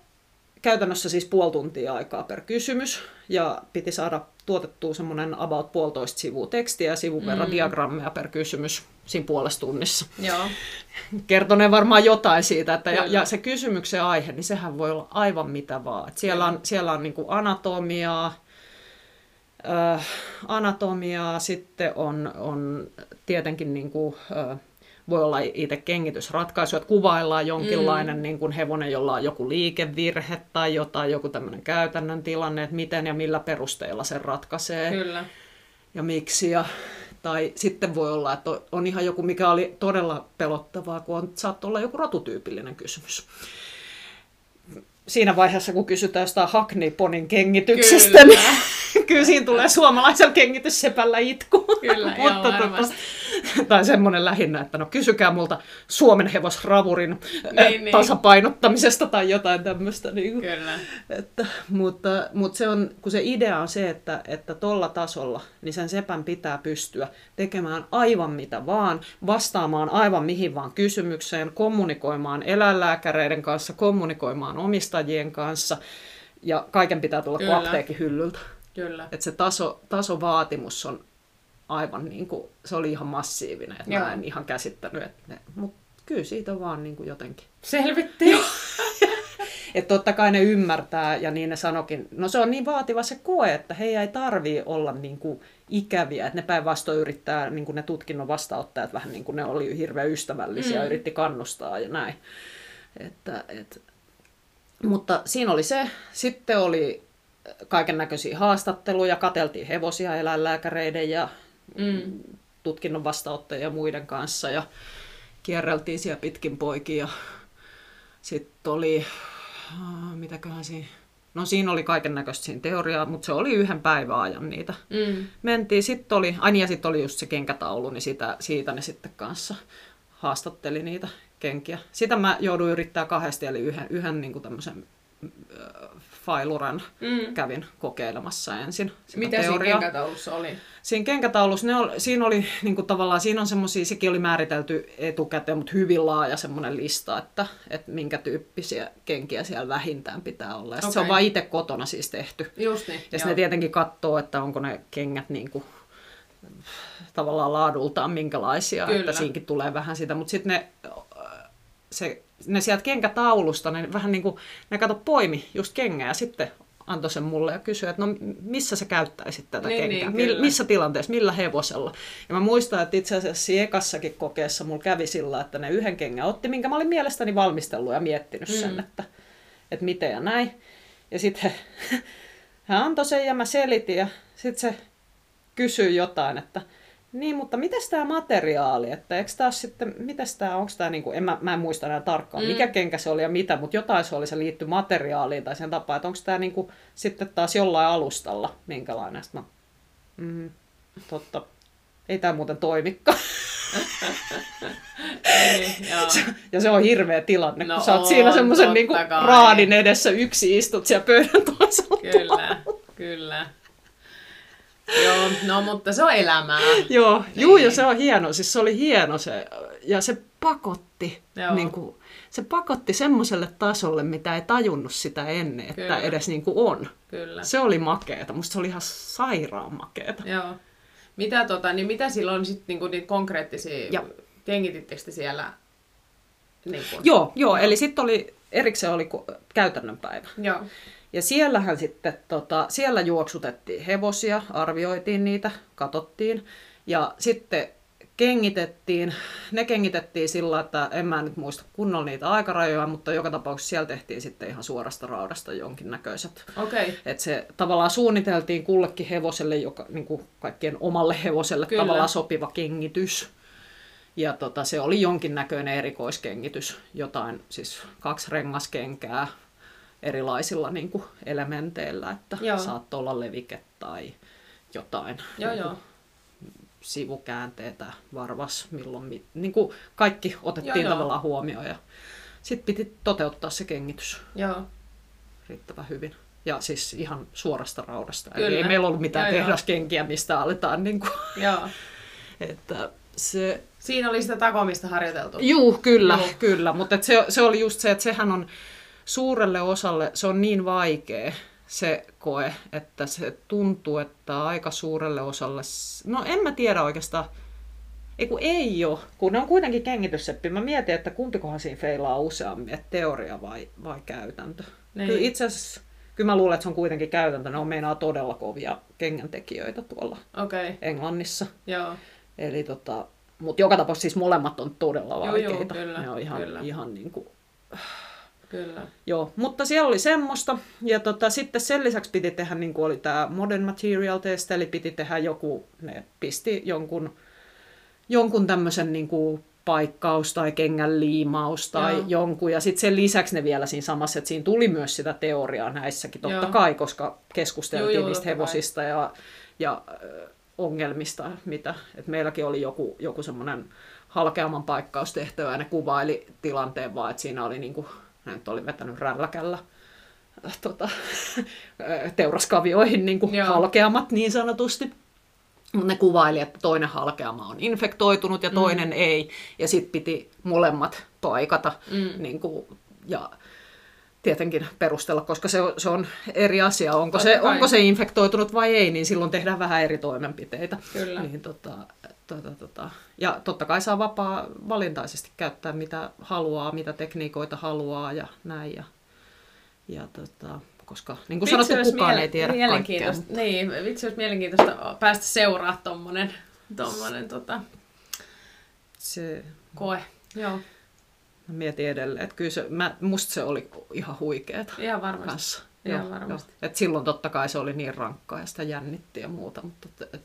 käytännössä siis puoli tuntia aikaa per kysymys. Ja piti saada tuotettua semmoinen about puolitoista sivua tekstiä ja sivun verran diagrammeja per kysymys siinä puolessa tunnissa. Joo. Kertoneen varmaan jotain siitä, että ja, ja se kysymyksen aihe, niin sehän voi olla aivan mitä vaan. Et siellä on, siellä on niin anatomiaa, äh, anatomiaa, sitten on, on tietenkin niin kuin, äh, voi olla itse kengitysratkaisu, että kuvaillaan jonkinlainen mm. niin kuin hevonen, jolla on joku liikevirhe tai jotain, joku tämmöinen käytännön tilanne, että miten ja millä perusteella sen ratkaisee Kyllä. ja miksi. Ja, tai sitten voi olla, että on ihan joku, mikä oli todella pelottavaa, kun on, saattoi olla joku rotutyypillinen kysymys. Siinä vaiheessa, kun kysytään jostain Hackney-ponin kengityksestä, Kyllä. niin kyllä siinä tulee suomalaisella kengityssepällä itku. Kyllä, joo, varmasti. tai semmoinen lähinnä, että no kysykää multa Suomen hevosravurin Niin, niin, niin. tasapainottamisesta tai jotain tämmöistä. Niin kuin. Kyllä. Että, mutta, mutta se on, kun se idea on se, että, että tasolla, niin sen sepän pitää pystyä tekemään aivan mitä vaan, vastaamaan aivan mihin vaan kysymykseen, kommunikoimaan eläinlääkäreiden kanssa, kommunikoimaan omistajien kanssa, ja kaiken pitää tulla Kyllä. kuin apteekin hyllyltä. Kyllä. Että se taso, tasovaatimus on aivan niin kuin, se oli ihan massiivinen, että Joo. mä en ihan käsittänyt, että ne, mutta kyllä siitä vaan niin kuin jotenkin. Selvittiin. että totta kai ne ymmärtää ja niin ne sanokin. No se on niin vaativa se koe, että he ei tarvii olla niin kuin ikäviä, että ne päinvastoin yrittää, niin kuin ne tutkinnon vastaanottajat vähän niin kuin ne oli hirveän ystävällisiä, mm. yritti kannustaa ja näin. Että, et. Mutta siinä oli se. Sitten oli kaiken näköisiä haastatteluja, kateltiin hevosia eläinlääkäreiden ja mm. tutkinnon vastaanottajia ja muiden kanssa ja kierreltiin siellä pitkin poikia. Sitten oli, mitäköhän siinä, no siinä oli kaiken näköistä siinä teoriaa, mutta se oli yhden päivän ajan niitä. Mm. Mentiin, sitten oli, ai niin, ja sitten oli just se kenkätaulu, niin sitä, siitä ne sitten kanssa haastatteli niitä kenkiä. Sitä mä jouduin yrittää kahdesti, eli yhden, yhden niin kuin tämmöisen failuran mm. kävin kokeilemassa ensin. Mitä teoriaa. siinä kenkätaulussa oli? Siinä kenkätaulussa, ne oli, siinä oli niin kuin tavallaan, siinä on semmoisia, sekin oli määritelty etukäteen, mutta hyvin laaja semmoinen lista, että, että minkä tyyppisiä kenkiä siellä vähintään pitää olla. Ja okay. se on vain itse kotona siis tehty. Just niin, ja sitten ne tietenkin katsoo, että onko ne kengät niin kuin, tavallaan laadultaan minkälaisia, Kyllä. että siinkin tulee vähän sitä, mutta sitten ne se, ne sieltä kenkätaulusta, ne vähän niin kuin, ne kato poimi just kengää ja sitten antoi sen mulle ja kysyi, että no missä sä käyttäisit tätä niin, kenkää, niin, missä tilanteessa, millä hevosella. Ja mä muistan, että itse asiassa ekassakin kokeessa mulla kävi sillä, että ne yhden kengän otti, minkä mä olin mielestäni valmistellut ja miettinyt mm. sen, että, että miten ja näin. Ja sitten hän antoi sen ja mä selitin ja sitten se kysyi jotain, että niin, mutta miten tämä materiaali, että eikö tämä sitten, mitäs tämä, onko tämä, niin kuin, en, mä, mä en muista enää tarkkaan, mm. mikä kenkä se oli ja mitä, mutta jotain se oli, se liittyy materiaaliin tai sen tapaan, että onko tämä niin kuin, sitten taas jollain alustalla, minkälainen. Sitten mä, mm, totta, ei tämä muuten toimikaan. Niin, ja se on hirveä tilanne, no kun sä oot siinä semmoisen niin raadin edessä yksi istut siellä pöydän toisella Kyllä, kyllä. Joo, no mutta se on elämää. Joo, niin. juu, ja se on hieno. Siis se oli hieno se, ja se pakotti, niin kuin, se pakotti semmoiselle tasolle, mitä ei tajunnut sitä ennen, että Kyllä. edes niin kuin on. Kyllä. Se oli makeeta. Musta se oli ihan sairaan makeeta. Joo. Mitä, tota, niin mitä silloin sitten niinku, niin konkreettisia, ja. kengitittekö siellä? Niin kuin? Joo, joo, eli sitten oli, erikseen oli käytännön päivä. Joo. Ja siellähän sitten, tota, siellä juoksutettiin hevosia, arvioitiin niitä, katottiin. Ja sitten kengitettiin, ne kengitettiin sillä, että en mä nyt muista kunnolla niitä aikarajoja, mutta joka tapauksessa siellä tehtiin sitten ihan suorasta raudasta jonkinnäköiset. Okay. Että se tavallaan suunniteltiin kullekin hevoselle, joka, niin kuin kaikkien omalle hevoselle Kyllä. tavallaan sopiva kengitys. Ja tota, se oli jonkinnäköinen erikoiskengitys, jotain, siis kaksi rengaskenkää, erilaisilla niin kuin elementeillä, että joo. saattoi olla levike tai jotain. Joo, niin joo. Sivukäänteitä, varvas, milloin, niin kuin kaikki otettiin joo, tavallaan joo. huomioon ja sitten piti toteuttaa se kengitys joo. riittävän hyvin. Ja siis ihan suorasta raudasta. Kyllä. Eli ei meillä ollut mitään joo, tehdaskenkiä, mistä aletaan. Niin kuin, joo. että se... Siinä oli sitä takomista harjoiteltu. Juu, kyllä, Juu. kyllä. Mutta se, se oli just se, että sehän on suurelle osalle se on niin vaikea se koe, että se tuntuu, että aika suurelle osalle, no en mä tiedä oikeastaan, ei kun ei ole, kun ne on kuitenkin kengitysseppi. Mä mietin, että kumpikohan siinä feilaa useammin, että teoria vai, vai käytäntö. Niin. Kyllä itse asiassa, kyllä mä luulen, että se on kuitenkin käytäntö. Ne on meinaa todella kovia kengäntekijöitä tuolla okay. Englannissa. Joo. Eli tota, mutta joka tapauksessa siis molemmat on todella vaikeita. Joo, joo, kyllä, ne on ihan, kyllä. ihan niin kuin, Kyllä. Joo, mutta siellä oli semmoista. Ja tota, sitten sen lisäksi piti tehdä, niin kuin oli tämä Modern Material Test, eli piti tehdä joku, ne pisti jonkun, jonkun tämmöisen niin kuin paikkaus tai kengän liimaus tai Joo. jonkun. Ja sitten sen lisäksi ne vielä siinä samassa, että siinä tuli myös sitä teoriaa näissäkin, totta Joo. kai, koska keskusteltiin Joo, niistä hevosista ja, ja ongelmista, mitä. Et meilläkin oli joku, joku semmoinen halkeaman paikkaustehtävä ja ne kuvaili tilanteen vaan, että siinä oli niinku hän nyt oli vetänyt rälläkällä äh, tota, teuraskavioihin niin kuin halkeamat niin sanotusti. Mutta ne kuvaili, että toinen halkeama on infektoitunut ja toinen mm. ei. Ja sitten piti molemmat paikata. Mm. Niin kuin, ja tietenkin perustella, koska se on, se on eri asia. Onko se, onko se infektoitunut vai ei, niin silloin tehdään vähän eri toimenpiteitä. Kyllä. Niin, tota, tota, tota. Ja totta kai saa vapaa valintaisesti käyttää mitä haluaa, mitä tekniikoita haluaa ja näin. Ja, ja tota, koska niin kuin sanottu, kukaan ei tiedä kaikkea. Niin, vitsi olisi mielenkiintoista päästä seuraa tuommoinen tommonen, tota, se... koe. Joo. Mä mietin edelleen, että kyllä se, mä, musta se oli ihan huikeeta. Ihan varmasti. Kanssa. Ihan joo, varmasti. Joo. Et silloin totta kai se oli niin rankkaa ja sitä jännitti ja muuta. Mutta et,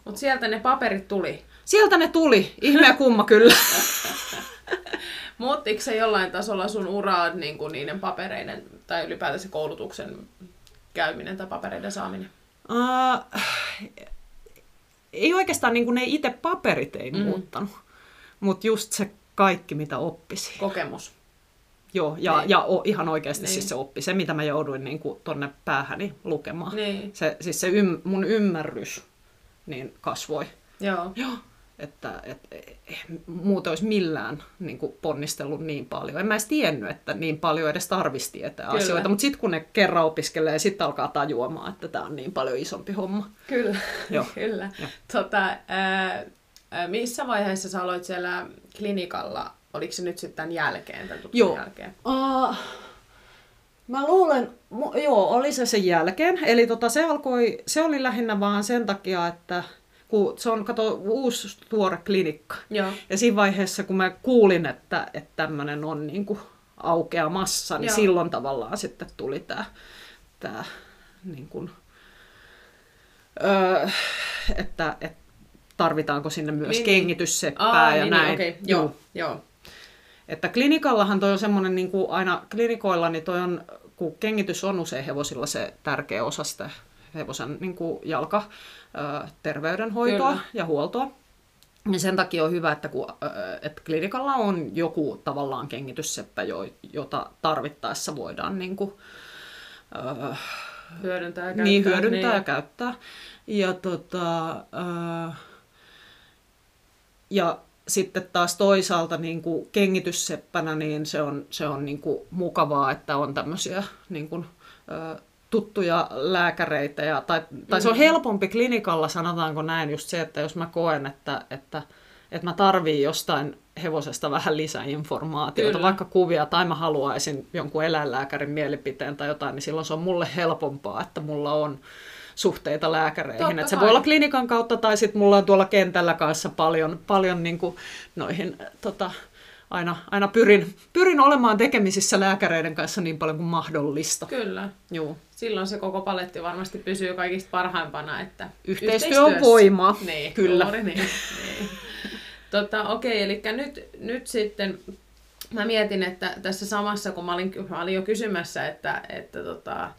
et, Mut sieltä ne paperit tuli. Sieltä ne tuli. Ihme kumma kyllä. Muuttiko se jollain tasolla sun uraa niin kuin niiden papereiden tai ylipäätänsä koulutuksen käyminen tai papereiden saaminen? Uh, ei oikeastaan niin kuin ne itse paperit ei mm. muuttanut, mutta just se kaikki, mitä oppisi. Kokemus. Joo, ja, niin. ja o, ihan oikeasti niin. siis se oppi, se mitä mä jouduin niin kuin tonne päähäni lukemaan. Niin. Se, siis se ym, mun ymmärrys niin kasvoi. Joo. Joo. Että et, et, muuten olisi millään niin kuin ponnistellut niin paljon. En mä edes tiennyt, että niin paljon edes tarvitsisi tietää Kyllä. asioita, mutta sitten kun ne kerran opiskelee, sitten alkaa tajuamaan, että tämä on niin paljon isompi homma. Kyllä, Joo. Kyllä. Tota, ää, missä vaiheessa sä aloit siellä klinikalla Oliko se nyt sitten tämän jälkeen, tämän joo. jälkeen? Uh, mä luulen, joo, oli se sen jälkeen. Eli tota, se, alkoi, se oli lähinnä vaan sen takia, että kun se on kato, uusi tuore klinikka. Joo. Ja siinä vaiheessa, kun mä kuulin, että, että tämmöinen on niin kuin aukeamassa, niin Joo. silloin tavallaan sitten tuli tämä, tämä niin kuin, öö, että, että tarvitaanko sinne myös niin, niin. kengitysseppää Aa, ja niin, näin. Okay. Joo, joo. Että klinikallahan toi on semmoinen, niin kuin aina klinikoilla, niin toi on, kun kengitys on usein hevosilla se tärkeä osa sitä hevosen niin kuin jalka, terveydenhoitoa Kyllä. ja huoltoa. Ja sen takia on hyvä, että, kun, että klinikalla on joku tavallaan kengitysseppä, jota tarvittaessa voidaan niin kuin, hyödyntää ja käyttää. Niin, hyödyntää niin. ja käyttää. Ja, tota, ja sitten taas toisaalta niin kuin kengitysseppänä niin se on, se on niin kuin mukavaa, että on tämmöisiä niin kuin, ö, tuttuja lääkäreitä. Ja, tai, tai se on mm. helpompi klinikalla, sanotaanko näin, just se, että jos mä koen, että, että, että mä tarviin jostain hevosesta vähän lisäinformaatiota, Kyllä. vaikka kuvia, tai mä haluaisin jonkun eläinlääkärin mielipiteen tai jotain, niin silloin se on mulle helpompaa, että mulla on suhteita lääkäreihin. Totta että se voi olla klinikan kautta tai sitten mulla on tuolla kentällä kanssa paljon, paljon niin kuin noihin tota, aina, aina pyrin, pyrin olemaan tekemisissä lääkäreiden kanssa niin paljon kuin mahdollista. Kyllä. Juu. Silloin se koko paletti varmasti pysyy kaikista parhaimpana. Että Yhteistyö on voima. Niin, Kyllä. Juuri niin. niin. tota, okei, eli nyt, nyt sitten mä mietin, että tässä samassa, kun mä olin, mä olin jo kysymässä, että, että tota,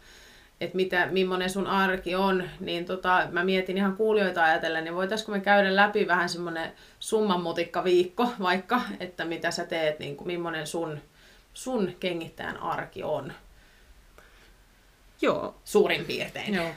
että mitä, millainen sun arki on, niin tota, mä mietin ihan kuulijoita ajatellen, niin voitaisiko me käydä läpi vähän semmoinen summanmutikka viikko vaikka, että mitä sä teet, niin kuin, millainen sun, sun kengittäjän arki on. Joo. Suurin piirtein. Joo.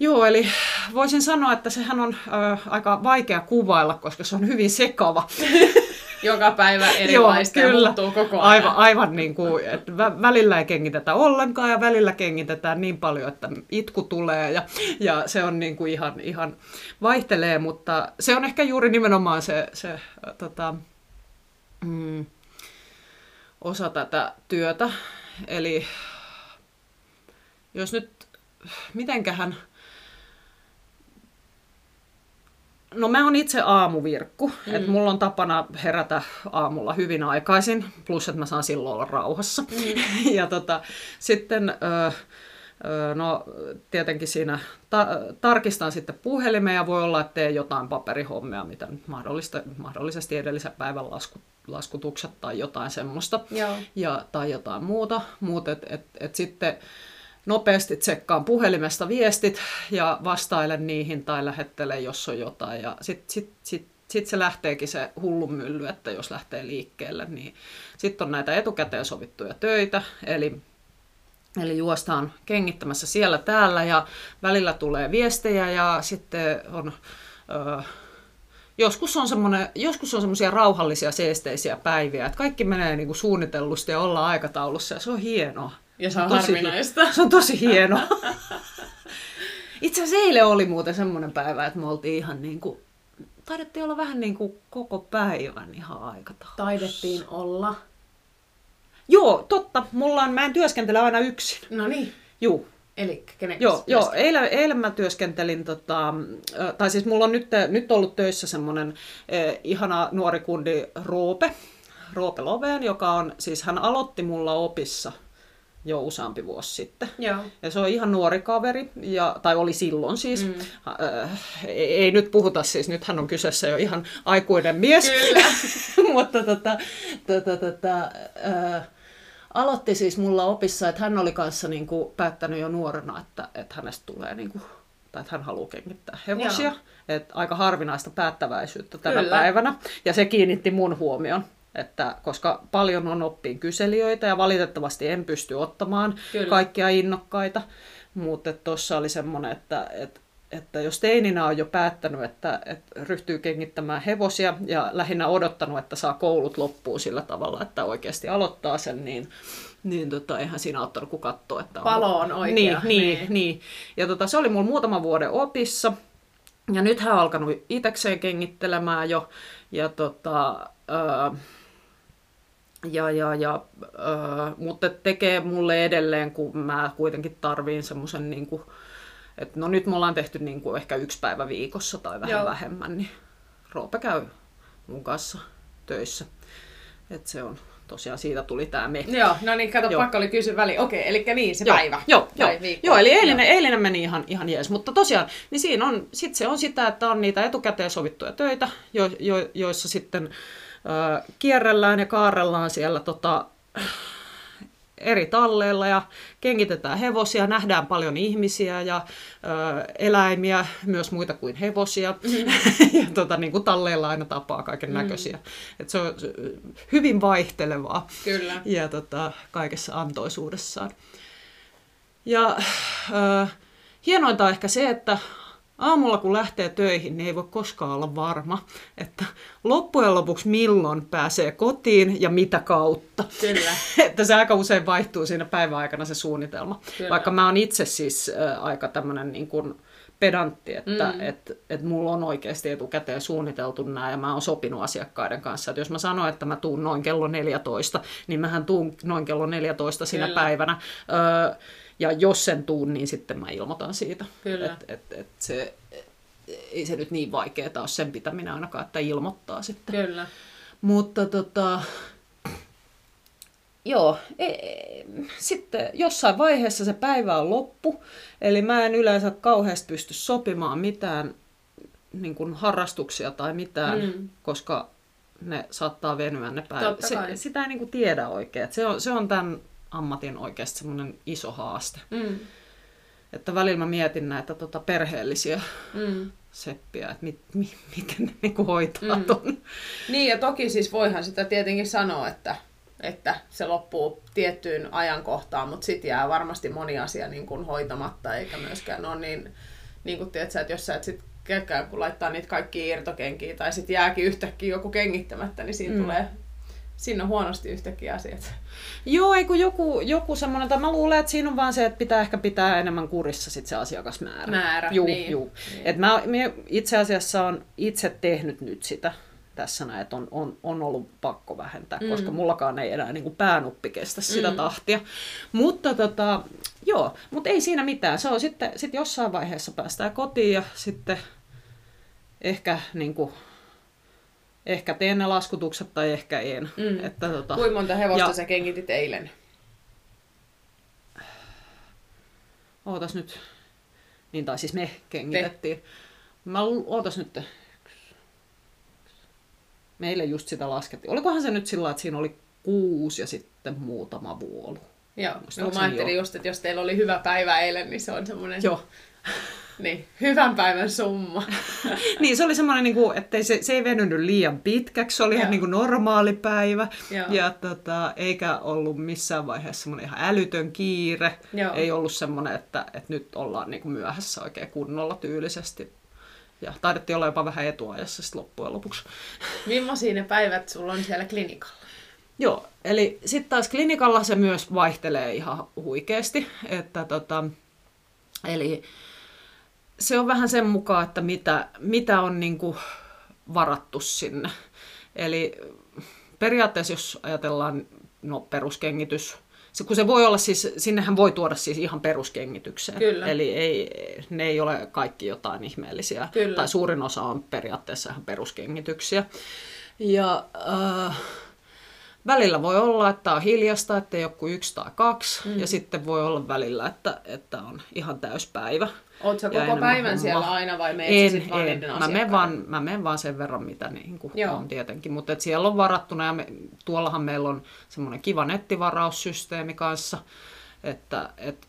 Joo, eli voisin sanoa, että sehän on äh, aika vaikea kuvailla, koska se on hyvin sekava. joka päivä erilaista Joo, kyllä. ja muuttuu koko ajan. Aivan, aivan niin kuin, että välillä ei kengitetä ollenkaan ja välillä kengitetään niin paljon, että itku tulee ja, ja se on niin kuin ihan, ihan vaihtelee, mutta se on ehkä juuri nimenomaan se, se tota, mm, osa tätä työtä. Eli jos nyt, mitenköhän No mä oon itse aamuvirkku, mm. että mulla on tapana herätä aamulla hyvin aikaisin, plus että mä saan silloin olla rauhassa. Mm. ja tota, sitten... Ö, No tietenkin siinä ta- tarkistan sitten puhelimeen ja voi olla, että teen jotain paperihommia, mitä mahdollista, mahdollisesti edellisen päivän lasku, laskutukset tai jotain semmoista. Joo. Ja, tai jotain muuta. Mut et, et, et sitten nopeasti tsekkaan puhelimesta viestit ja vastailen niihin tai lähettelen, jos on jotain. Ja sitten sit, sit, sit se lähteekin se hullun mylly, että jos lähtee liikkeelle, niin sitten on näitä etukäteen sovittuja töitä, eli Eli juostaan kengittämässä siellä täällä ja välillä tulee viestejä ja sitten on... Öö, joskus on, joskus on semmoisia rauhallisia seesteisiä päiviä, että kaikki menee niin kuin suunnitellusti ja ollaan aikataulussa ja se on hienoa. Ja se on tosi, harvinaista. Se on tosi hieno. Itse asiassa eilen oli muuten semmoinen päivä, että me oltiin ihan niin kuin, taidettiin olla vähän niin kuin koko päivän ihan aikataulussa. Taidettiin olla. Joo, totta. Mulla on, mä en työskentele aina yksin. No niin. Juu. Eli kenen Joo, joo eilen, eilen mä työskentelin, tota, tai siis mulla on nyt, nyt ollut töissä semmoinen eh, ihana nuori kundi Roope, Roope Loveen, joka on, siis hän aloitti mulla opissa jo useampi vuosi sitten. Joo. Ja se on ihan nuori kaveri, ja, tai oli silloin siis. Mm. Äh, ei, ei nyt puhuta siis, nyt hän on kyseessä jo ihan aikuinen mies. Kyllä. Mutta tota, tota, tota, äh, aloitti siis mulla opissa, että hän oli kanssa niin kuin päättänyt jo nuorena, että, että hänestä tulee, niin kuin, tai että hän haluaa kengittää hevosia. Joo. Et aika harvinaista päättäväisyyttä tänä Kyllä. päivänä. Ja se kiinnitti mun huomion. Että koska paljon on oppiin kyselijöitä ja valitettavasti en pysty ottamaan Kyllä. kaikkia innokkaita, mutta tuossa oli semmoinen, että, että, että jos teininä on jo päättänyt, että, että ryhtyy kengittämään hevosia ja lähinnä odottanut, että saa koulut loppuun sillä tavalla, että oikeasti aloittaa sen, niin, niin tota, eihän siinä auttanut kuin katsoa, että Palo on oikea, Niin, niin, niin. niin. Ja tota, se oli mulla muutaman vuoden opissa. Ja nyt hän on alkanut itekseen kengittelemään jo. Ja tota, ää, ja, ja, ja, ää, mutta tekee mulle edelleen, kun mä kuitenkin tarviin semmoisen, niin kuin, että no nyt me ollaan tehty niin kuin ehkä yksi päivä viikossa tai vähän Joo. Vähemmän, niin Roope käy mun kanssa töissä. että se on, tosiaan siitä tuli tämä me. Joo, no niin, kato, Joo. pakko oli kysyä väliin. Okei, eli niin, se Joo, päivä. Joo, joo, Tai viikko. joo eli eilinen, Joo. eilinen meni ihan, ihan jees. Mutta tosiaan, niin siinä on, sit se on sitä, että on niitä etukäteen sovittuja töitä, jo, jo, joissa sitten kierrellään ja kaarellaan siellä tota, eri talleilla ja kengitetään hevosia, nähdään paljon ihmisiä ja ö, eläimiä, myös muita kuin hevosia. Mm. ja tota, niin kuin talleilla aina tapaa kaiken näköisiä. Mm. Et se on hyvin vaihtelevaa Kyllä. ja tota, kaikessa antoisuudessaan. Ja äh, hienointa on ehkä se, että aamulla kun lähtee töihin, niin ei voi koskaan olla varma, että loppujen lopuksi milloin pääsee kotiin ja mitä kautta. Kyllä. että se aika usein vaihtuu siinä päivän aikana se suunnitelma. Kyllä. Vaikka mä oon itse siis äh, aika tämmönen niin kuin pedantti, että mm. et, et mulla on oikeasti etukäteen suunniteltu nämä ja mä oon sopinut asiakkaiden kanssa, että jos mä sanon, että mä tuun noin kello 14, niin mähän tuun noin kello 14 sinä Kyllä. päivänä. Öö, ja jos sen tuun, niin sitten mä ilmoitan siitä. Kyllä. Et, et, et se, ei se nyt niin vaikeaa ole sen pitäminen ainakaan, että ilmoittaa sitten. Kyllä. Mutta tota, joo, e, e, sitten jossain vaiheessa se päivä on loppu, eli mä en yleensä kauheasti pysty sopimaan mitään niin kuin harrastuksia tai mitään, Mm. koska ne saattaa venyä ne päivät. Se, sitä ei niin kuin tiedä oikein. Se on, se on tämän ammatin oikeasti semmoinen iso haaste. Mm. Että välillä mä mietin näitä tota perheellisiä Mm. seppiä, että mit, mi, miten ne niin kuin hoitaa Mm. ton. Niin, ja toki siis voihan sitä tietenkin sanoa, että, että se loppuu tiettyyn ajankohtaan, mutta sitten jää varmasti moni asia niin kuin hoitamatta, eikä myöskään ole niin, niin kuin tiedät sä, että jos sä et sit käykään, kun laittaa niitä kaikki irtokenkiä, tai sitten jääkin yhtäkkiä joku kengittämättä, niin siinä. Mm. tulee, siinä on huonosti yhtäkkiä asiat. Joo, ei kun joku, joku semmoinen, tai mä luulen, että siinä on vaan se, että pitää ehkä pitää enemmän kurissa sit se asiakasmäärä. Määrä, juu, niin. Juu. Niin. Et mä, mä itse asiassa on itse tehnyt nyt sitä tässä näin, että on, on, on ollut pakko vähentää, mm. koska mullakaan ei enää niin kuin päänuppi kestä sitä Mm. tahtia. Mutta tota, joo, mutta ei siinä mitään. Se on sitten sit jossain vaiheessa päästään kotiin ja sitten ehkä niin kuin, ehkä teen ne laskutukset tai ehkä en. Mm. Että, tota, Kuinka monta hevosta Ja- sä kengitit eilen? Ootas nyt. Niin, tai siis me kengitettiin. Mä lu- ootas nyt. Meille just sitä laskettiin. Olikohan se nyt sillä että siinä oli kuusi ja sitten muutama vuolu. Joo, no, mä ajattelin joo. just, että jos teillä oli hyvä päivä eilen, niin se on semmoinen Joo. niin, hyvän päivän summa. niin, se oli semmoinen, niin kuin, että se, se ei venynyt liian pitkäksi. Se oli ihan niin kuin normaali päivä. Joo. Ja tota, eikä ollut missään vaiheessa semmoinen ihan älytön kiire. Joo. Ei ollut semmoinen, että, että nyt ollaan niin kuin myöhässä oikein kunnolla tyylisesti. Ja taidettiin olla jopa vähän etuajassa sitten loppujen lopuksi. Millaisia ne päivät sulla on siellä klinikalla? Joo, eli sitten taas klinikalla se myös vaihtelee ihan huikeasti. Että tota, eli se on vähän sen mukaan, että mitä, mitä on niinku varattu sinne. Eli periaatteessa jos ajatellaan no peruskengitys, se, kun se voi olla siis, sinnehän voi tuoda siis ihan peruskengitykseen. Kyllä. Eli ei, ne ei ole kaikki jotain ihmeellisiä. Kyllä. Tai suurin osa on periaatteessa ihan peruskengityksiä. Ja äh, välillä voi olla, että on hiljasta, että ei ole kuin yksi tai kaksi. Mm. Ja sitten voi olla välillä, että, että on ihan täyspäivä. Oletko koko enemmän päivän hommaa. siellä aina vai meet En, sit vaan en. niiden Mä menen, vaan, mä menen vaan sen verran, mitä niin kuin Joo. on tietenkin. Mutta siellä on varattuna ja me, tuollahan meillä on semmoinen kiva nettivaraussysteemi kanssa, että et,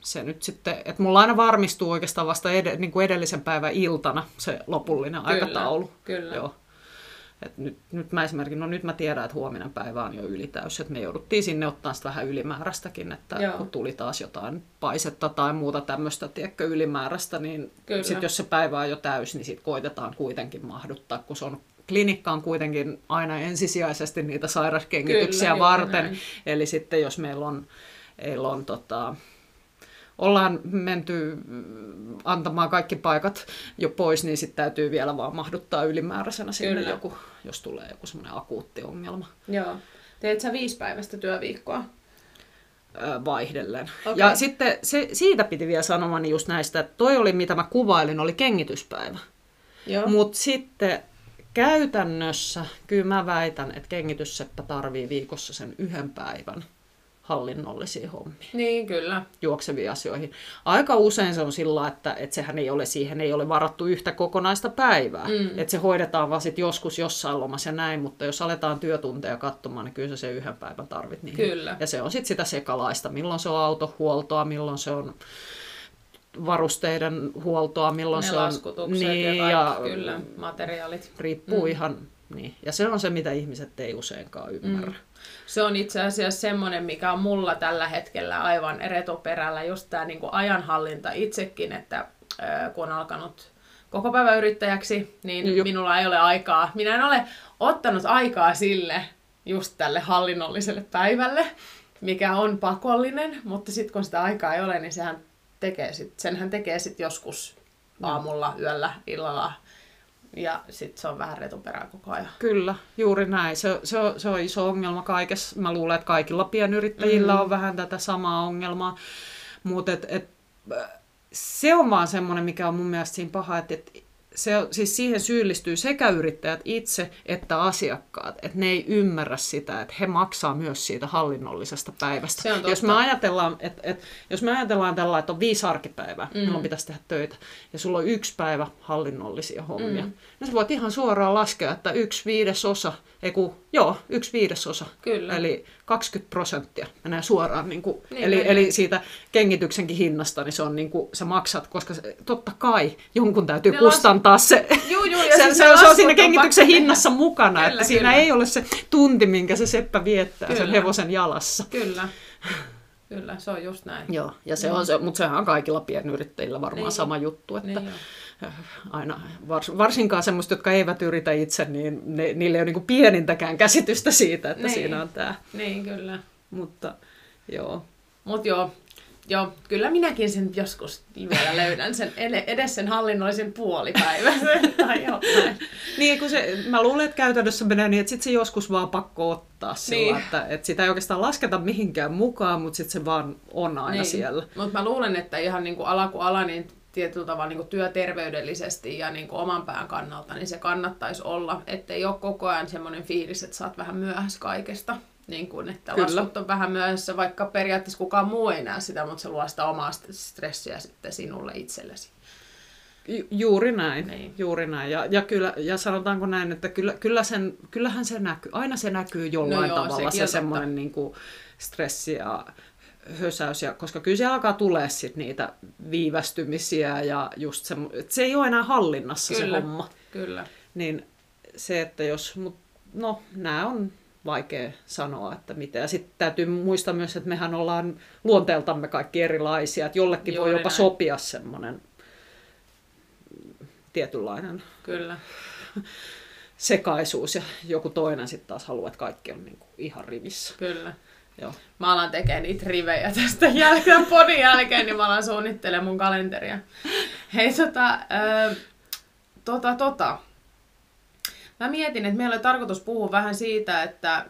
se nyt sitten, että mulla aina varmistuu oikeastaan vasta ed, niin kuin edellisen päivän iltana se lopullinen Kyllä, aikataulu. kyllä. Joo. Et nyt, nyt mä esimerkiksi, no nyt mä tiedän, että huominen päivä on jo ylitäys, että me jouduttiin sinne ottaa sitä vähän ylimääräistäkin, että Joo. kun tuli taas jotain paisetta tai muuta tämmöistä, tiedätkö, ylimääräistä, niin sitten jos se päivä on jo täys, niin sitten koitetaan kuitenkin mahduttaa, kun se on klinikka on kuitenkin aina ensisijaisesti niitä sairaskengityksiä Kyllä, varten. näin. Eli sitten jos meillä on, meillä on tota, ollaan menty mm, antamaan kaikki paikat jo pois, niin sitten täytyy vielä vaan mahduttaa ylimääräisenä sinne Kyllä. joku, jos tulee joku semmoinen akuutti ongelma Joo. Teet sä viisipäiväistä työviikkoa? ö, vaihdellen. Okei. Ja sitten se, siitä piti vielä sanomani just näistä, että toi oli mitä mä kuvailin, oli kengityspäivä. Mutta sitten käytännössä kyllä mä väitän, että kengitysseppä tarvii viikossa sen yhden päivän hallinnollisia hommia. Niin, kyllä. juokseviin asioihin. Aika usein se on sillä, että, että sehän ei ole siihen, ei ole varattu yhtä kokonaista päivää. Mm. Että se hoidetaan vaan sit joskus jossain lomassa ja näin, mutta jos aletaan työtunteja katsomaan, niin kyllä sen yhden päivän tarvit niihin. Kyllä. Ja se on sitten sitä sekalaista, milloin se on autohuoltoa, milloin se on varusteiden huoltoa, milloin Ne se on... niin, ja kaikki, kyllä, materiaalit. riippuu mm. ihan... Niin. Ja se on se, mitä ihmiset ei useinkaan ymmärrä. Mm. Se on itse asiassa semmoinen, mikä on mulla tällä hetkellä aivan retuperällä, just tämä niinku ajanhallinta itsekin, että kun on alkanut koko päivä yrittäjäksi, niin Jop. minulla ei ole aikaa. Minä en ole ottanut aikaa sille, just tälle hallinnolliselle päivälle, mikä on pakollinen, mutta sitten kun sitä aikaa ei ole, niin sehän tekee sit, senhän tekee sitten joskus aamulla, yöllä, illalla, ja sitten se on vähän retuperää koko ajan. Kyllä, juuri näin. Se, se, on, se on iso ongelma kaikessa. Mä luulen, että kaikilla pienyrittäjillä mm. on vähän tätä samaa ongelmaa. Mutta et, et, se on vaan semmoinen, mikä on mun mielestä siinä paha, että et, se, siis siihen syyllistyy sekä yrittäjät itse että asiakkaat, että ne ei ymmärrä sitä, että he maksaa myös siitä hallinnollisesta päivästä. Se on totta. jos me ajatellaan, että, että jos me ajatellaan tällä, että on viisi arkipäivää, mm. milloin pitäisi tehdä töitä, ja sulla on yksi päivä hallinnollisia hommia, mm. niin sä voit ihan suoraan laskea, että yksi viidesosa, ei kun, joo, yksi viidesosa, Kyllä. eli 20 prosenttia menee suoraan, niin kuin, Niin eli, menee. eli siitä kengityksenkin hinnasta, niin se on niin kuin, sä maksat, koska se, totta kai jonkun täytyy Ne kustantaa se, Juu, juu, ja se, siis se, ne se on siinä kengityksen pakko tehdä. hinnassa mukana, Kyllä, että siinä kyllä. ei ole se tunti, minkä se seppä viettää sen Kyllä. hevosen jalassa. Kyllä. Kyllä, se on just näin. Joo, ja se on se, mutta sehän on kaikilla pienyrittäjillä varmaan Niin. sama juttu, että Niin aina, vars, varsinkaan semmoista, jotka eivät yritä itse, niin ne, niillä ei ole niin pienintäkään käsitystä siitä, että Niin. siinä on tämä. Niin, kyllä. Mutta joo, Mut joo, joo, kyllä minäkin sen joskus vielä löydän sen ed- edes sen hallinnollisen puolipäiväisen tai jotain. Niin, kun se, mä luulen, että käytännössä menee niin, että sit se joskus vaan pakko ottaa sillä, Niin. että, että sitä ei oikeastaan lasketa mihinkään mukaan, mutta sitten se vaan on aina niin. siellä. Mutta mä luulen, että ihan niin kuin ala kuin ala, niin tietyllä tavalla niin kuin työterveydellisesti ja niin kuin oman pään kannalta, niin se kannattaisi olla, ettei ole koko ajan semmoinen fiilis, että sä oot vähän myöhässä kaikesta. Niin kuin, että Kyllä. Laskut on vähän myöhässä, vaikka periaatteessa kukaan muu ei näe sitä, mutta se luo sitä omaa st- stressiä sitten sinulle itsellesi. Ju- Juuri näin, Niin. juuri näin. Ja, ja, kyllä, ja sanotaanko näin, että kyllä, kyllä sen, kyllähän se näkyy, aina se näkyy jollain No joo, tavalla se on semmoinen niin kuin stressi ja hösäys, ja, koska kyllä se alkaa tulee sit niitä viivästymisiä ja just se, että se ei ole enää hallinnassa Kyllä. se homma. Kyllä. Niin se, että jos, mut, no nämä on vaikea sanoa, että mitä. Ja sitten täytyy muistaa myös, että mehän ollaan luonteeltamme kaikki erilaisia, että jollekin Juuri voi jopa näin. sopia semmoinen tietynlainen Kyllä. sekaisuus ja joku toinen sitten taas haluaa, että kaikki on niinku ihan rivissä. Kyllä. Joo. Mä alan tekemään niitä rivejä tästä jälkeen, podin jälkeen, niin mä alan suunnittelemaan mun kalenteria. Hei, tota, ö, tota, tota. Mä mietin, että meillä oli tarkoitus puhua vähän siitä, että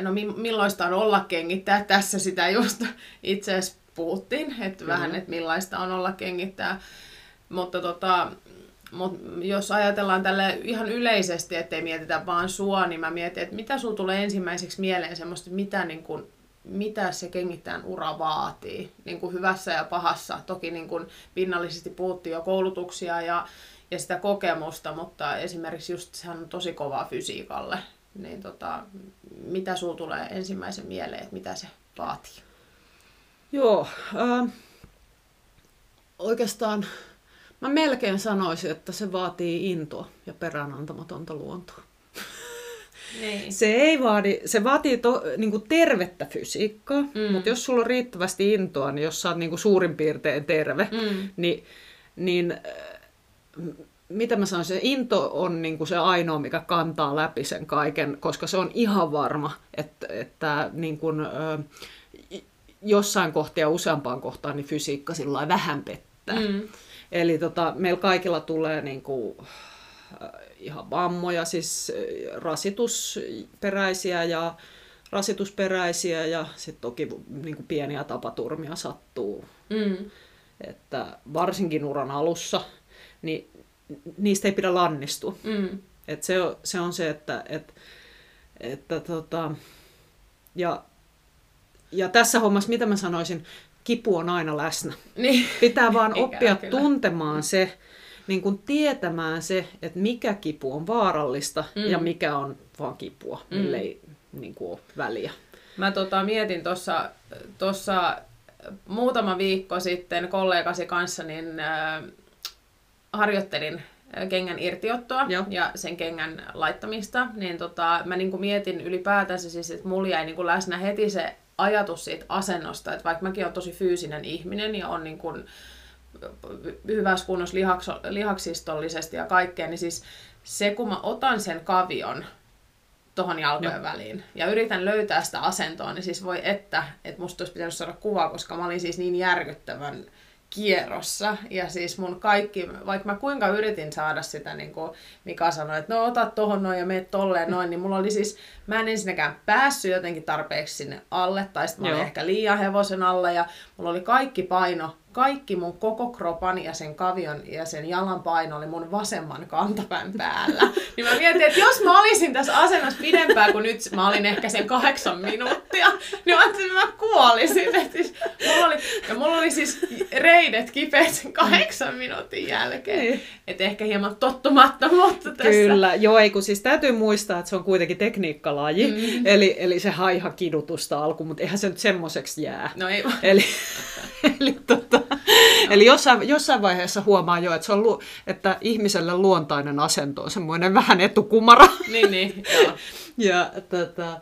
no millaista on olla kengittäjä, tässä sitä just itse asiassa puhuttiin, että vähän, että millaista on olla kengittäjä. Mutta tota, mut jos ajatellaan tälle ihan yleisesti, ettei mietitä vaan sua, niin mä mietin, että mitä sulla tulee ensimmäiseksi mieleen semmoista, mitä, niin kun, mitä se kengittäjän ura vaatii, niin kuin hyvässä ja pahassa. Toki niin kuin pinnallisesti puhuttiin jo koulutuksia ja, ja sitä kokemusta, mutta esimerkiksi just sehän on tosi kovaa fysiikalle. Niin tota, mitä sulla tulee ensimmäisen mieleen, että mitä se vaatii? Joo, äh, oikeastaan mä melkein sanoisin, että se vaatii intoa ja peräänantamatonta luontoa. Niin. Se ei vaadi, se vaatii to, niin kuin tervettä fysiikkaa, mm. mutta jos sulla on riittävästi intoa, niin jos sä oot niin kuin suurin piirtein terve, mm. niin, niin äh, mitä mä sanoisin, se into on niin kuin se ainoa, mikä kantaa läpi sen kaiken, koska se on ihan varma, että, että niin kuin, jossain kohtia useampaan kohtaan niin fysiikka sillä vähän pettää. Mm. Eli tota, meillä kaikilla tulee niin kuin, ihan vammoja, siis rasitusperäisiä ja rasitusperäisiä ja sitten toki niin kuin pieniä tapaturmia sattuu. Mm. Että varsinkin uran alussa, niin niistä ei pidä lannistua. Mm. Et se, on, se on se, että, et, että tota, ja, ja tässä hommassa, mitä mä sanoisin, kipu on aina läsnä. Niin. Pitää vaan oppia kyllä. tuntemaan se, niin kuin tietämään se, että mikä kipu on vaarallista mm. ja mikä on vaan kipua, mm. mille ei niin kuin ole väliä. Mä tota, mietin tuossa muutama viikko sitten kollegasi kanssa, niin äh, harjoittelin kengän irtiottoa Joo. ja sen kengän laittamista, niin tota, mä niin mietin ylipäätänsä siis, että mulla jäi niin läsnä heti se ajatus siitä asennosta, että vaikka mäkin olen tosi fyysinen ihminen ja on niin kuin hyvässä kunnossa lihaks, lihaksistollisesti ja kaikkea, niin siis se kun mä otan sen kavion tuohon jalkojen Joo. väliin ja yritän löytää sitä asentoa, niin siis voi että, että musta olisi pitänyt saada kuva, koska mä olin siis niin järkyttävän kierrossa. Ja siis mun kaikki, vaikka mä kuinka yritin saada sitä, niin kuin Mika sanoi, että no ota tohon noin ja meet tolleen noin, niin mulla oli siis, mä en ensinnäkään päässyt jotenkin tarpeeksi sinne alle, tai sitten mä olin Joo. ehkä liian hevosen alla, ja mulla oli kaikki paino kaikki mun koko kropan ja sen kavion ja sen jalan paino oli mun vasemman kantapään päällä. Niin mä mietin, että jos mä olisin tässä asennossa pidempään kuin nyt, mä olin ehkä sen kahdeksan minuuttia, niin mä että mä kuolisin. Et siis, mulla oli, ja mulla oli siis reidet kipeät sen kahdeksan minuutin jälkeen. Niin. Että ehkä hieman tottumattomuutta tässä. Kyllä, joo, ei kun siis täytyy muistaa, että se on kuitenkin tekniikkalaji. Mm. Eli, eli se haiha kidutusta alku, mutta eihän se nyt semmoiseksi jää. No ei Eli, eli tota, Eli jossain, jossain vaiheessa huomaa jo, että, se on lu, että ihmiselle luontainen asento on semmoinen vähän etukumara. Niin, niin, joo. ja, tota,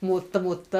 mutta, mutta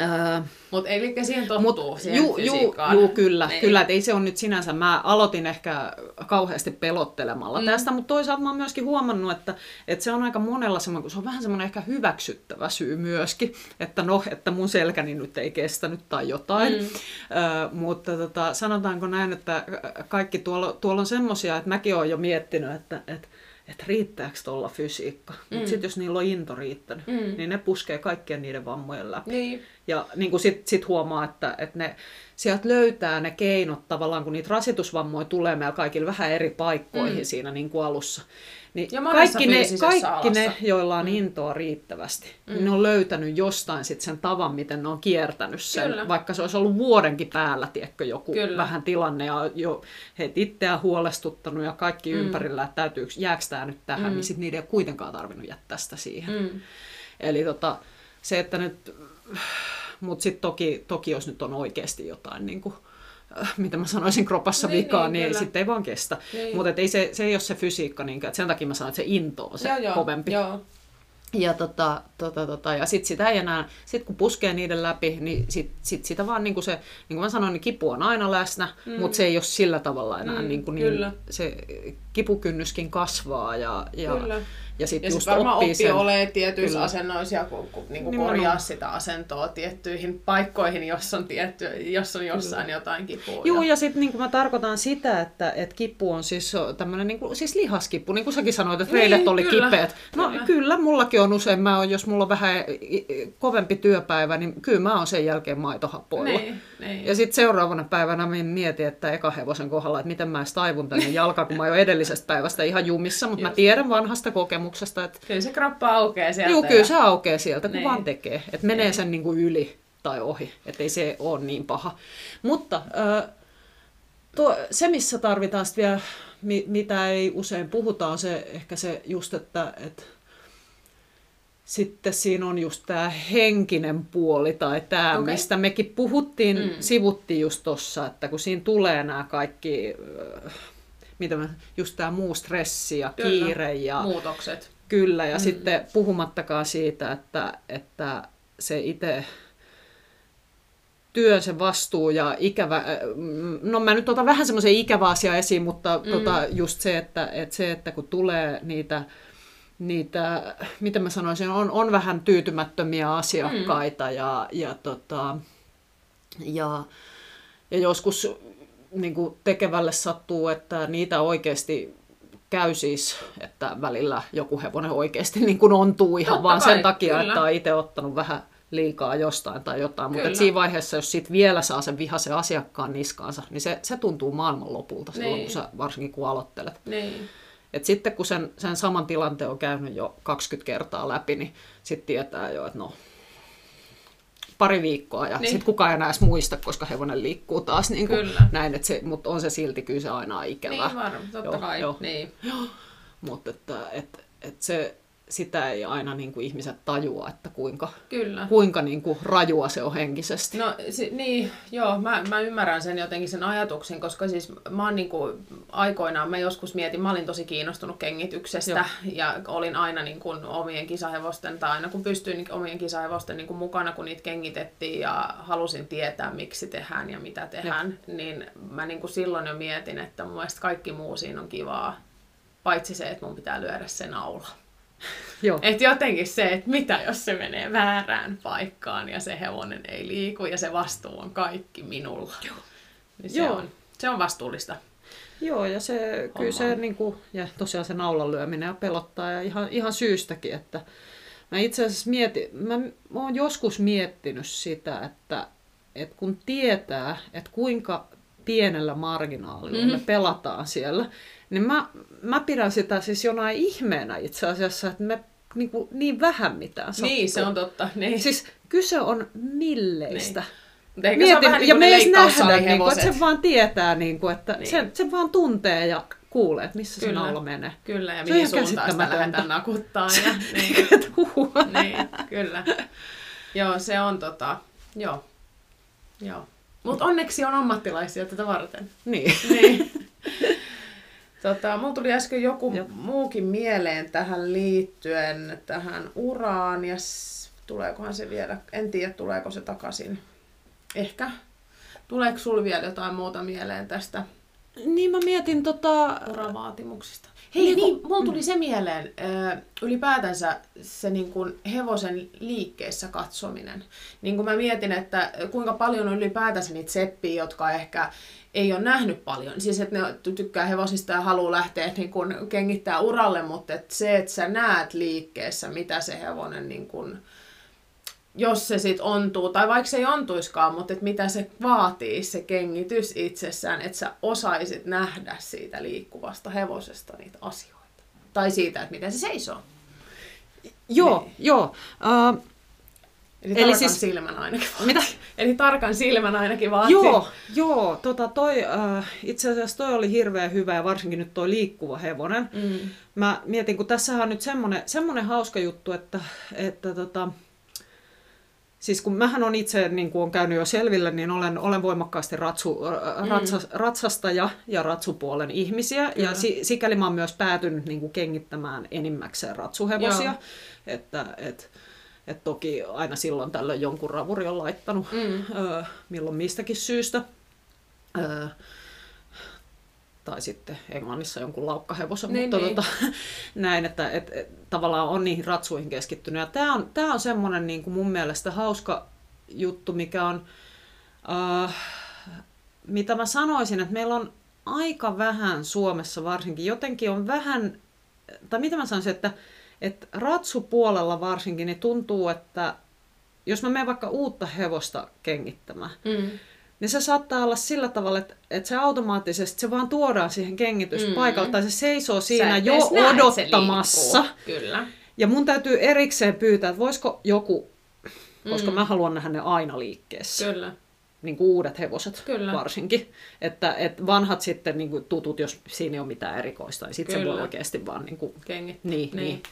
Öö, Mutta eli siihen tottuu, mut, siihen juu, juu, juu, kyllä, niin. kyllä, että ei se ole nyt sinänsä, mä aloitin ehkä kauheasti pelottelemalla mm. tästä, mutta toisaalta mä oon myöskin huomannut, että, että se on aika monella semmoinen, kun se on vähän semmoinen ehkä hyväksyttävä syy myöskin, että no, että mun selkäni nyt ei kestänyt tai jotain, mm. öö, mutta tota, sanotaanko näin, että kaikki tuolla, tuolla on semmoisia, että mäkin oon jo miettinyt, että, että että riittääkö tuolla fysiikka. Mm. Mutta sitten jos niillä on into riittänyt, mm. niin ne puskee kaikkien niiden vammojen läpi. Niin. Ja niin sitten sit huomaa, että, että ne, sieltä löytää ne keinot tavallaan, kun niitä rasitusvammoja tulee meillä kaikille vähän eri paikkoihin mm. siinä niin kuin alussa. Niin ja kaikki ne, kaikki ne, joilla on mm. intoa riittävästi, mm. niin ne on löytänyt jostain sit sen tavan, miten ne on kiertänyt sen. Kyllä. Vaikka se olisi ollut vuodenkin päällä, tiedätkö, joku Kyllä. vähän tilanne ja jo heitä itseään huolestuttanut ja kaikki mm. ympärillä, että täytyy, jääkö tämä nyt tähän, mm. niin sitten niiden ei ole kuitenkaan tarvinnut jättää sitä siihen. Mm. Eli tota, se, että nyt, mutta sitten toki, toki jos nyt on oikeasti jotain niin kuin, mitä mä sanoisin, kropassa niin, vikaa, niin, niin sitten ei vaan kestä. Niin. Mutta ei se, se ei ole se fysiikka, niin, että sen takia mä sanon, että se into on se joo, joo, kovempi. Joo. Ja, tota, tota, tota, ja sitten sitä ei enää, sit kun puskee niiden läpi, niin sit, sit sitä vaan, niin kuin se, niin kuin mä sanoin, niin kipu on aina läsnä, mm. mutta se ei ole sillä tavalla enää mm, niin, kuin niin se kipukynnyskin kasvaa ja, ja, Kyllä. ja sitten Ja just sitten varmaan oppii oppii sen. olemaan tietyissä Kyllä. asennoissa ja ku, ku, niin kuin Nimenomaan. korjaa sitä asentoa tiettyihin paikkoihin, jos on, tietty, jos on jossain jotain kipua. Joo, ja sitten niin mä tarkoitan sitä, että et kipu on siis tämmöinen niin siis lihaskippu, niin kuin säkin sanoit, että Niin, reidet oli kyllä, kipeät. No kyllä. kyllä. kyllä, mullakin on usein, mä oon, jos mulla on vähän kovempi työpäivä, niin kyllä mä oon sen jälkeen maitohappoilla. niin, niin. Ja sitten seuraavana päivänä mä mietin, että eka hevosen kohdalla, että miten mä edes taivun tänne jalkaan, kun mä oon jo edellisestä päivästä ihan jumissa, mutta mä Just. tiedän vanhasta kokemuksesta, että Kyllä se kroppa aukeaa sieltä. Juu, kyllä ja- se aukeaa sieltä, kun Niin. vaan tekee. Että menee sen niin kuin yli tai ohi, ettei se ole niin paha. Mutta tuo, se, missä tarvitaan sit vielä, mi, mitä ei usein puhuta, on se ehkä se just, että et, sitten siinä on just tämä henkinen puoli tai tämä, okay. mistä mekin puhuttiin, Mm. sivuttiin just tossa, että kun siinä tulee nämä kaikki, mitä mä, just tämä muu stressi ja Kyllä. kiire ja Muutokset. Kyllä, ja Mm. sitten puhumattakaan siitä, että, että se itse työn se vastuu ja ikävä, äh, mm, no mä nyt otan vähän semmoisen ikävä asia esiin, mutta mm. tota, just se että, että se, että kun tulee niitä, niitä miten mä sanoisin, on, on vähän tyytymättömiä asiakkaita mm. ja, ja, tota, ja, ja joskus niin kuin tekevälle sattuu, että niitä oikeasti käy siis, että välillä joku hevonen oikeasti niin kuin ontuu ihan Totta vaan kai, sen takia, kyllä. että on itse ottanut vähän liikaa jostain tai jotain. Mutta siinä vaiheessa, jos sit vielä saa sen vihaisen asiakkaan niskaansa, niin se, se tuntuu maailmanlopulta silloin, Niin. kun sä, varsinkin kun aloittelet. Niin. Et sitten kun sen, sen saman tilanteen on käynyt jo 20 kertaa läpi, niin sitten tietää jo, että no pari viikkoa ja Niin. sitten kukaan ei enää edes muista, koska hevonen liikkuu taas niin kuin Kyllä. näin, että se, mutta on se silti kyllä se aina ikävää. Niin varmaan, totta Joo, kai. joo. Niin. Mutta että, et, et se, sitä ei aina niin kuin ihmiset tajua, että kuinka, Kyllä. kuinka niin kuin rajua se on henkisesti. No si- niin, joo, mä, mä ymmärrän sen jotenkin sen ajatuksen, koska siis mä oon niinku, aikoinaan, mä joskus mietin, mä olin tosi kiinnostunut kengityksestä Joo. ja olin aina niin kuin omien kisahevosten, tai aina kun pystyin niin omien kisahevosten niin kuin mukana, kun niitä kengitettiin ja halusin tietää, miksi tehdään ja mitä tehdään, niin mä niin kuin silloin jo mietin, että mun mielestä kaikki muu siinä on kivaa, paitsi se, että mun pitää lyödä se naula. Joo. Et jotenkin se, että mitä jos se menee väärään paikkaan ja se hevonen ei liiku ja se vastuu on kaikki minulla. Joo. Niin se, Joo. On, se on vastuullista. Joo, ja se, kyllä se, niin kuin, ja tosiaan se naulan lyöminen ja pelottaa, ja ihan, ihan syystäkin, että mä itse asiassa mietin, mä, mä oon joskus miettinyt sitä, että, että kun tietää, että kuinka pienellä marginaalilla mm-hmm. me pelataan siellä, niin mä, mä pidän sitä siis jonain ihmeenä itse asiassa, että me niin, kuin, niin vähän mitään sattuu. Niin, se on totta. Niin. Siis kyse on milleistä. Niin. Mutta ehkä se on vähän niin ja kuin me ei nähdä, niin kuin, että se vaan tietää, niin kuin, että Niin. niin. sen, sen vaan tuntee ja kuulee, että missä Kyllä. se naula menee. Kyllä, ja Se mihin suuntaan sitä lähdetään nakuttaa. Ja, niin, niin, kyllä. Joo, se on tota, joo. joo. Mutta onneksi on ammattilaisia tätä varten. Niin. Niin. Tota, mulla tuli äsken joku Joo. muukin mieleen tähän liittyen, tähän uraan, ja s- tuleekohan se vielä, en tiedä tuleeko se takaisin. Ehkä. Tuleeko sulla vielä jotain muuta mieleen tästä niin mä mietin tota... uravaatimuksista? Hei, Niin niin, mulla tuli se mieleen, ylipäätänsä se niin kuin hevosen liikkeessä katsominen. Niin kuin mä mietin, että kuinka paljon on ylipäätänsä niitä seppiä, jotka ehkä ei ole nähnyt paljon. Siis että ne ty- tykkää hevosista ja haluaa lähteä niin kuin kengittää uralle, mutta et se, että sä näet liikkeessä, mitä se hevonen niin kuin, jos se sit ontuu, tai vaikka se ei ontuiskaan, mutta et mitä se vaatii, se kengitys itsessään, että sä osaisit nähdä siitä liikkuvasta hevosesta niitä asioita. Tai siitä, että miten se seisoo. Joo, Niin. joo. Uh, Eli, Eli tarkan siis- silmän ainakin vaatii. mitä? Eli tarkan silmän ainakin vaatii. Joo, joo tota toi, uh, itse asiassa toi oli hirveän hyvä ja varsinkin nyt toi liikkuva hevonen. Mm. Mä mietin, kun tässähän on nyt semmonen, semmonen hauska juttu, että, että tota, siis kun mähän on itse, niin kuin on käynyt jo selville, niin olen, olen voimakkaasti ratsu, mm. ratsas, ratsastaja ja ratsupuolen ihmisiä. Kyllä. Ja si, sikäli mä oon myös päätynyt niin kuin kengittämään enimmäkseen ratsuhevosia. Joo. Että et, et toki aina silloin tällöin jonkun ravuri on laittanut, Mm. ö, milloin mistäkin syystä. Ö, tai sitten Englannissa jonkun laukkahevosen, Niin, mutta niin. Tota, näin, että et, et, tavallaan on niihin ratsuihin keskittynyt. Ja tämä on, tää on semmoinen niin kuin mun mielestä hauska juttu, mikä on, äh, mitä mä sanoisin, että meillä on aika vähän Suomessa varsinkin, jotenkin on vähän, tai mitä mä sanoisin, että, että ratsupuolella varsinkin, niin tuntuu, että jos mä menen vaikka uutta hevosta kengittämään, Mm. Niin se saattaa olla sillä tavalla, että, että se automaattisesti se vaan tuodaan siihen kengityspaikalle, Mm. tai se seisoo siinä jo odottamassa. Kyllä. Ja mun täytyy erikseen pyytää, että voisiko joku, koska Mm. mä haluan nähdä ne aina liikkeessä, Kyllä. niin kuin uudet hevoset Kyllä. varsinkin. Että, että vanhat sitten niin kuin tutut, jos siinä ei ole mitään erikoista, niin sitten se voi oikeasti vaan niin kuin Kengit. niin, Niin. niin.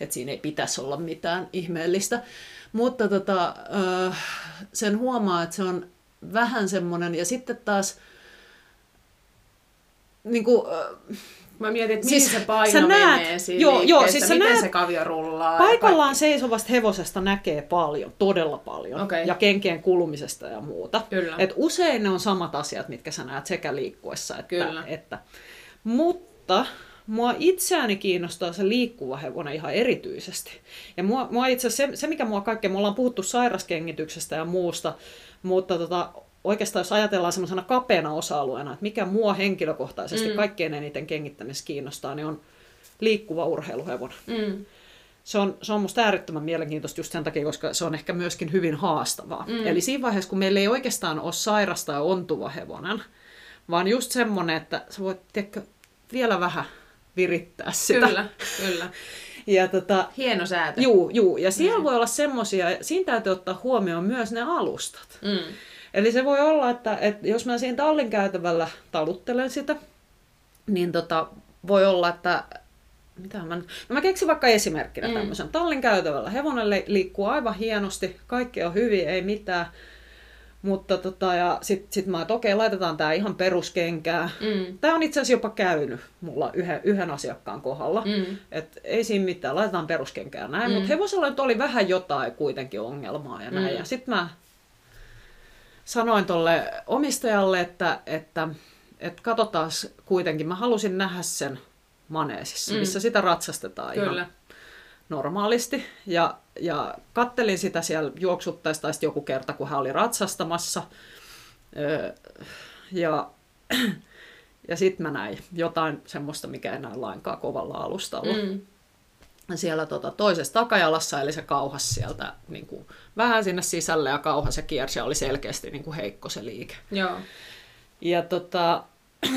että siinä ei pitäisi olla mitään ihmeellistä. Mutta tota, sen huomaa, että se on vähän semmoinen, ja sitten taas niin kuin, äh, Mä mietin, että mihin Siis se sä paino näet- menee siinä joo, joo, siis sä miten näet- se kavio rullaa. ja paikallaan seisovasta hevosesta näkee paljon, todella paljon, Okei. ja kenkien kulumisesta ja muuta. Kyllä. Et usein ne on samat asiat, mitkä sä näet sekä liikkuessa että... Kyllä. että. Mutta mua itseäni kiinnostaa se liikkuva hevonen ihan erityisesti. Ja mua, mua itse se, se, mikä mua kaikkea, me ollaan puhuttu sairaskengityksestä ja muusta, mutta tota, oikeastaan jos ajatellaan semmoisena kapeana osa-alueena, että mikä mua henkilökohtaisesti mm. kaikkein eniten kengittämisessä kiinnostaa, niin on liikkuva urheiluhevonen. Mm. Se on, se on musta äärettömän mielenkiintoista just sen takia, koska se on ehkä myöskin hyvin haastavaa. Mm. Eli siinä vaiheessa, kun meillä ei oikeastaan ole sairasta ja ontuva hevonen, vaan just semmoinen, että sä voit tiedätkö, vielä vähän virittää sitä. Kyllä, kyllä. Ja tota, Hieno säätö. juu, juu. Ja siellä voi olla semmoisia, siinä täytyy ottaa huomioon myös ne alustat. Mm. Eli se voi olla, että, että jos mä siinä tallin käytävällä taluttelen sitä, niin tota, voi olla, että mitä mä, no mä keksin vaikka esimerkkinä mm. tämmöisen. Tallin käytävällä hevonen li- liikkuu aivan hienosti, kaikki on hyvin, ei mitään. Mutta tota, ja sit, sit mä, että okei, laitetaan tää ihan peruskenkää. Mm. Tämä on itse asiassa jopa käynyt mulla yhden, yhden asiakkaan kohdalla. Mm. Et ei siinä mitään, laitetaan peruskenkää näin. Mm. Mutta hevosella nyt oli vähän jotain kuitenkin ongelmaa ja näin. Mm. Ja sitten mä sanoin tolle omistajalle, että, että, että katsotaan kuitenkin, mä halusin nähdä sen maneesissa, mm. missä sitä ratsastetaan Kyllä. ihan normaalisti. Ja, ja kattelin sitä siellä juoksuttaessa tai sitten joku kerta, kun hän oli ratsastamassa. Öö, ja ja sitten mä näin jotain semmoista, mikä ei näy lainkaan kovalla alustalla. Mm. Siellä tota, toisessa takajalassa, eli se kauhas sieltä niin kuin, vähän sinne sisälle ja kauhas ja kiersi ja oli selkeästi niin kuin heikko se liike. Joo. Ja tota,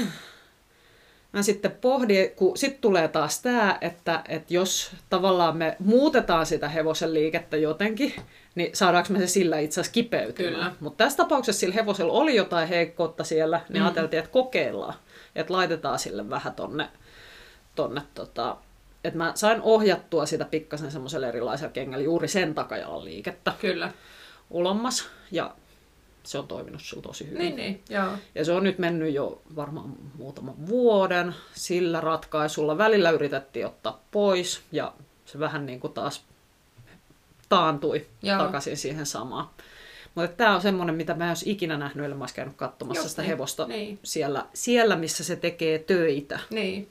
mä sitten pohdin, kun sitten tulee taas tämä, että, että jos tavallaan me muutetaan sitä hevosen liikettä jotenkin, niin saadaanko me se sillä itse asiassa kipeytymään. Mutta tässä tapauksessa sillä hevosella oli jotain heikkoutta siellä, niin mm. ajateltiin, että kokeillaan. Että laitetaan sille vähän tonne, tonne tota, että mä sain ohjattua sitä pikkasen semmoiselle erilaisella kengällä juuri sen takajalan liikettä Kyllä. ulommas. Ja se on toiminut sulla tosi hyvin. Niin, niin. Joo. Ja se on nyt mennyt jo varmaan muutaman vuoden sillä ratkaisulla. Välillä yritettiin ottaa pois ja se vähän niin kuin taas taantui Joo. Joo. takaisin siihen samaan. Mutta tämä on semmoinen, mitä mä en olisi ikinä nähnyt, ellei mä olisi käynyt katsomassa Just sitä niin. hevosta Niin. siellä, siellä, missä se tekee töitä. Niin.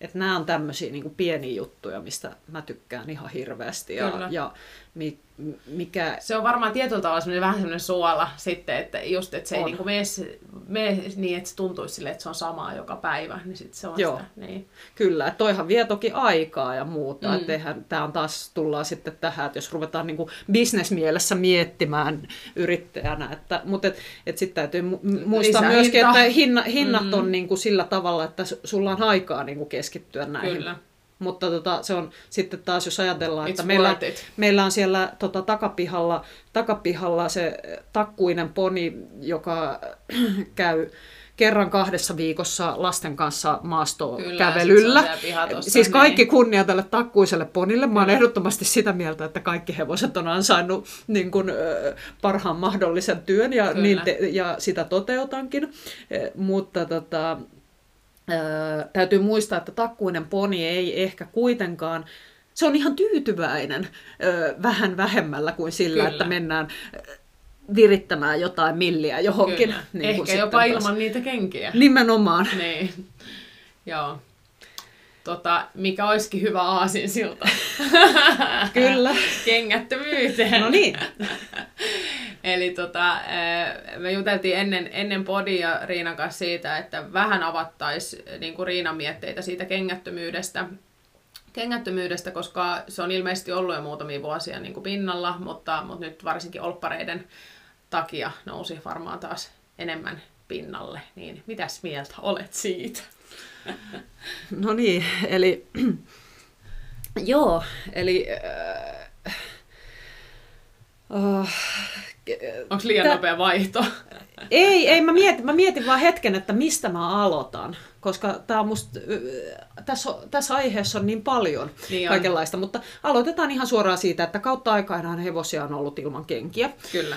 Että nämä on tämmöisiä niin pieniä juttuja, mistä mä tykkään ihan hirveästi. Ja, Kyllä. ja mi, mikä Se on varmaan tietyllä tavalla semmoinen, vähän semmoinen suola sitten, että just, että se ei On. niinku mene, mene niin, että se tuntuisi silleen, että se on samaa joka päivä, niin sitten se on Joo. sitä. Niin. Kyllä, että toihan vie toki aikaa ja muuta. Mm. Mm. Tämä on taas, tullaan sitten tähän, että jos ruvetaan niin bisnesmielessä miettimään yrittäjänä, että, mutta et, et sitten täytyy mu- mu- muistaa Lisähinta. myöskin, että hinna, hinnat Mm. on niin kuin sillä tavalla, että su- sulla on aikaa niin kuin keskittyä näihin. Kyllä. Mutta tota, se on sitten taas, jos ajatellaan, että It's meillä, worth it. meillä on siellä tota, takapihalla, takapihalla se takkuinen poni, joka käy kerran kahdessa viikossa lasten kanssa maastokävelyllä. siellä pihatossa, Siis kaikki niin. kunnia tälle takkuiselle ponille. Mä oon ehdottomasti sitä mieltä, että kaikki hevoset on ansainnut niin kuin, ö, parhaan mahdollisen työn ja, Kyllä. niin te, ja sitä toteutankin. Mutta tota, Öö, täytyy muistaa, että takkuinen poni ei ehkä kuitenkaan, se on ihan tyytyväinen öö, vähän vähemmällä kuin sillä, Kyllä. että mennään virittämään jotain milliä johonkin. Kyllä. Niin Ehkä jopa taas. ilman niitä kenkiä. Nimenomaan. Niin. Joo. Tota, mikä olisikin hyvä aasinsilta. Kyllä. Kengättömyyteen. No niin. Eli tota, me juteltiin ennen, ennen podia Riinan kanssa siitä, että vähän avattaisiin niin kuin Riinan mietteitä siitä kengättömyydestä, kengättömyydestä, koska se on ilmeisesti ollut jo muutamia vuosia niin kuin pinnalla, mutta, mutta nyt varsinkin olppareiden takia nousi varmaan taas enemmän pinnalle. Niin mitäs mieltä olet siitä? No niin, eli joo, eli äh, uh, Onko liian Tä... nopea vaihto? Ei, ei mä, mietin, mä mietin vaan hetken, että mistä mä aloitan, koska tää musta, tässä, tässä aiheessa on niin paljon niin on. kaikenlaista, mutta aloitetaan ihan suoraan siitä, että kautta aikaan hevosia on ollut ilman kenkiä. Kyllä.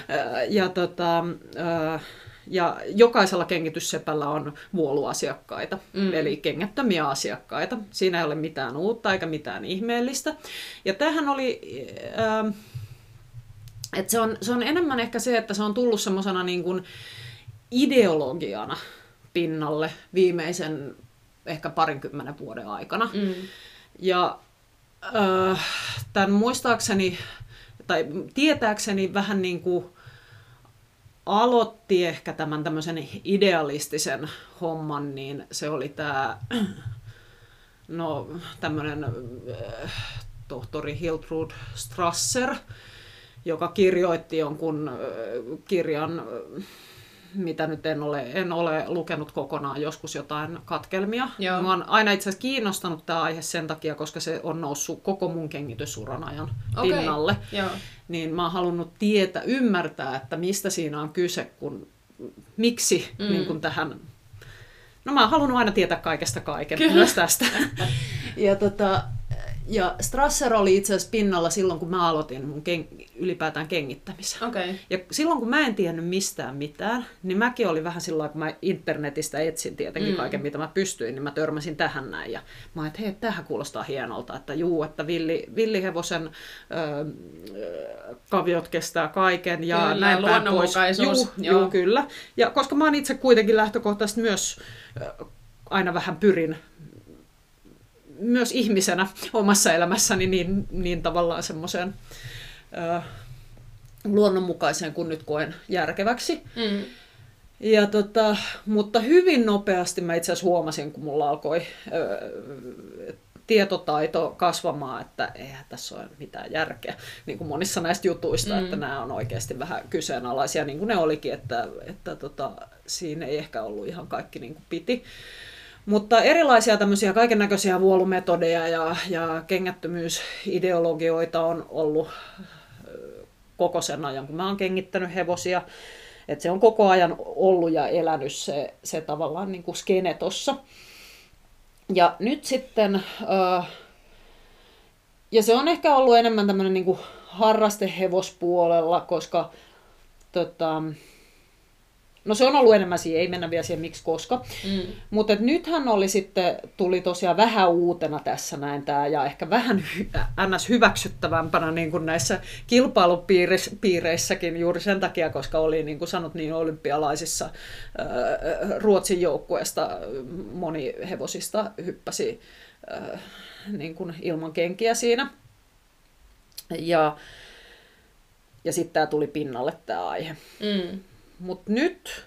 Ja, tota, ja jokaisella kengityssepällä on vuoluasiakkaita, mm. eli kengättömiä asiakkaita. Siinä ei ole mitään uutta eikä mitään ihmeellistä. Ja tähän oli... Äh, et se, on, se on enemmän ehkä se, että se on tullut semmoisena niin kuin ideologiana pinnalle viimeisen ehkä parinkymmenen vuoden aikana. Mm. Ja äh, tämän muistaakseni, tai tietääkseni vähän niin kuin aloitti ehkä tämän tämmöisen idealistisen homman, niin se oli tämä no, tämmöinen äh, tohtori Hiltrud Strasser, joka kirjoitti jonkun kirjan, mitä nyt en ole, en ole lukenut kokonaan, joskus jotain katkelmia. Joo. Mä oon aina itse asiassa kiinnostanut tämä aihe sen takia, koska se on noussut koko mun kengitysuran ajan okay. pinnalle. Joo. Niin mä oon halunnut tietää, ymmärtää, että mistä siinä on kyse, kun miksi mm. niin kun tähän No mä oon halunnut aina tietää kaikesta kaiken, Kyllä. myös tästä. ja tota, ja Strasser oli itse asiassa pinnalla silloin, kun mä aloitin mun ken- ylipäätään kengittämisen. Okay. Ja silloin, kun mä en tiennyt mistään mitään, niin mäkin oli vähän sillä kun mä internetistä etsin tietenkin mm. kaiken, mitä mä pystyin, niin mä törmäsin tähän näin. Ja mä ajattelin, että hei, tähän kuulostaa hienolta, että juu, että villi, villihevosen ö, kaviot kestää kaiken ja kyllä, näin päin pois. Juu, joo. juu, kyllä. Ja koska mä oon itse kuitenkin lähtökohtaisesti myös aina vähän pyrin myös ihmisenä omassa elämässäni niin, niin tavallaan semmoiseen luonnonmukaiseen kuin nyt koen järkeväksi. Mm. Ja tota, mutta hyvin nopeasti mä itse asiassa huomasin, kun mulla alkoi ö, tietotaito kasvamaan, että eihän tässä ole mitään järkeä, niin kuin monissa näistä jutuista, mm. että nämä on oikeasti vähän kyseenalaisia, niin kuin ne olikin, että, että tota, siinä ei ehkä ollut ihan kaikki niin kuin piti. Mutta erilaisia tämmöisiä kaiken näköisiä vuolumetodeja ja, ja kengättömyysideologioita on ollut koko sen ajan, kun mä oon kengittänyt hevosia. Et se on koko ajan ollut ja elänyt se, se tavallaan niin kuin skene tossa. Ja nyt sitten, ja se on ehkä ollut enemmän tämmöinen niin harrastehevospuolella, koska tota, No se on ollut enemmän siihen, ei mennä vielä siihen miksi koska. Mm. Mutta nythän oli sitten, tuli tosiaan vähän uutena tässä näin tämä ja ehkä vähän hy- ns. hyväksyttävämpänä niin kuin näissä kilpailupiireissäkin juuri sen takia, koska oli niin kuin sanot niin olympialaisissa Ruotsin joukkueesta moni hevosista hyppäsi niin kuin ilman kenkiä siinä. Ja, ja sitten tämä tuli pinnalle tämä aihe. Mm. Mutta nyt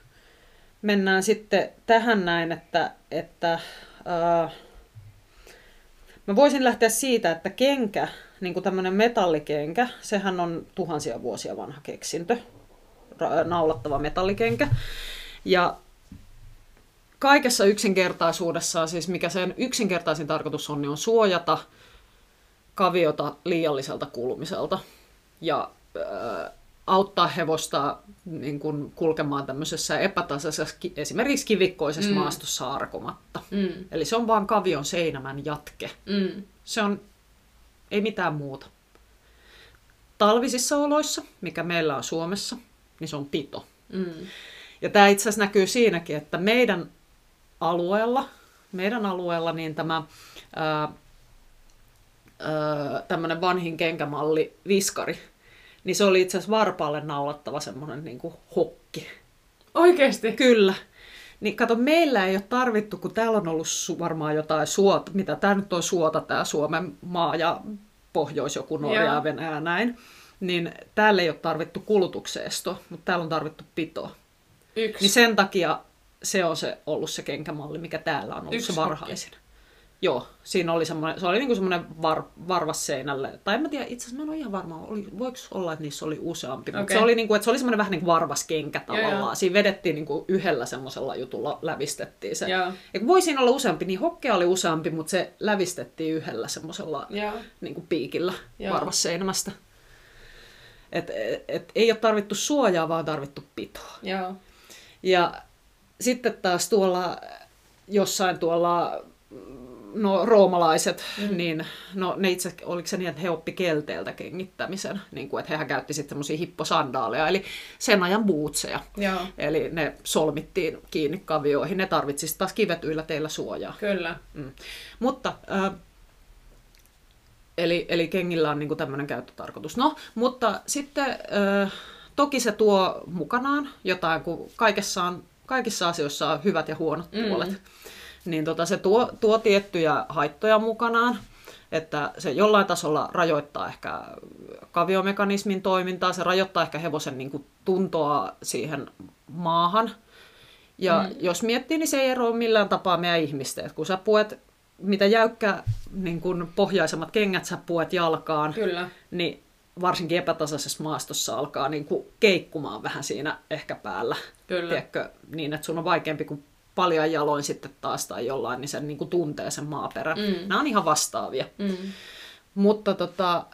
mennään sitten tähän näin, että, että ää, mä voisin lähteä siitä, että kenkä, niin kuin tämmöinen metallikenkä, sehän on tuhansia vuosia vanha keksintö, naulattava metallikenkä. Ja kaikessa yksinkertaisuudessaan, siis mikä sen yksinkertaisin tarkoitus on, niin on suojata kaviota liialliselta kulumiselta. Ja auttaa hevosta niin kuin kulkemaan tämmöisessä epätasaisessa, esimerkiksi kivikkoisessa mm. maastossa arkomatta. Mm. Eli se on vaan kavion seinämän jatke. Mm. Se on, ei mitään muuta. Talvisissa oloissa, mikä meillä on Suomessa, niin se on pito. Mm. Ja tämä itse asiassa näkyy siinäkin, että meidän alueella, meidän alueella niin tämä ää, ää, tämmöinen vanhin kenkämalli, viskari, niin se oli itse asiassa varpaalle naulattava semmoinen niin kuin hokki. Oikeesti? Kyllä. Niin kato, meillä ei ole tarvittu, kun täällä on ollut varmaan jotain suota, mitä tämä nyt on suota, tämä Suomen maa ja pohjois joku Norja ja Venäjä näin, niin täällä ei ole tarvittu kulutukseesto, mutta täällä on tarvittu pito. Yksi. Niin sen takia se on se, ollut se kenkämalli, mikä täällä on ollut Yksi se varhaisin. Joo, siinä oli semmoinen, se oli niinku semmoinen var, varvas seinälle. Tai en mä tiedä, itse asiassa mä en ole ihan varma, oli, voiko olla, että niissä oli useampi. Mutta Okei. se oli, niinku, että se oli semmoinen vähän niin kuin varvaskenkä Joo, joo. tavallaan. Siinä vedettiin niinku yhdellä semmoisella jutulla, lävistettiin se. Joo. Ja voi siinä olla useampi, niin hokkea oli useampi, mutta se lävistettiin yhdellä semmoisella Joo. niin kuin piikillä Joo. varvasseinämästä. Et, et, et, ei ole tarvittu suojaa, vaan tarvittu pitoa. Joo. Ja sitten taas tuolla jossain tuolla, no roomalaiset, mm. niin no ne itse, oliko se niin, että he oppi kelteeltä kengittämisen, niin kuin, että hehän käytti sitten semmoisia hipposandaaleja, eli sen ajan bootseja. Joo. Eli ne solmittiin kiinni kavioihin, ne tarvitsisi taas kivetyillä teillä suojaa. Kyllä. Mm. Mutta, äh, eli, eli kengillä on niinku tämmöinen käyttötarkoitus. No, mutta sitten äh, toki se tuo mukanaan jotain, kun kaikessa on, kaikissa asioissa on hyvät ja huonot Mm. Niin tota, se tuo, tuo tiettyjä haittoja mukanaan, että se jollain tasolla rajoittaa ehkä kaviomekanismin toimintaa, se rajoittaa ehkä hevosen niin kuin, tuntoa siihen maahan. Ja mm. jos miettii, niin se ei eroa millään tapaa meidän ihmistä. Et kun sä puet, mitä jäykkä niin kun pohjaisemmat kengät sä puet jalkaan, Kyllä. niin varsinkin epätasaisessa maastossa alkaa niin kuin keikkumaan vähän siinä ehkä päällä. Kyllä. Tiedätkö, niin että sun on vaikeampi kuin paljon jaloin sitten taas tai jollain, niin sen niin kuin tuntee sen maaperän. Mm. Nämä on ihan vastaavia. Mm. Mutta tota,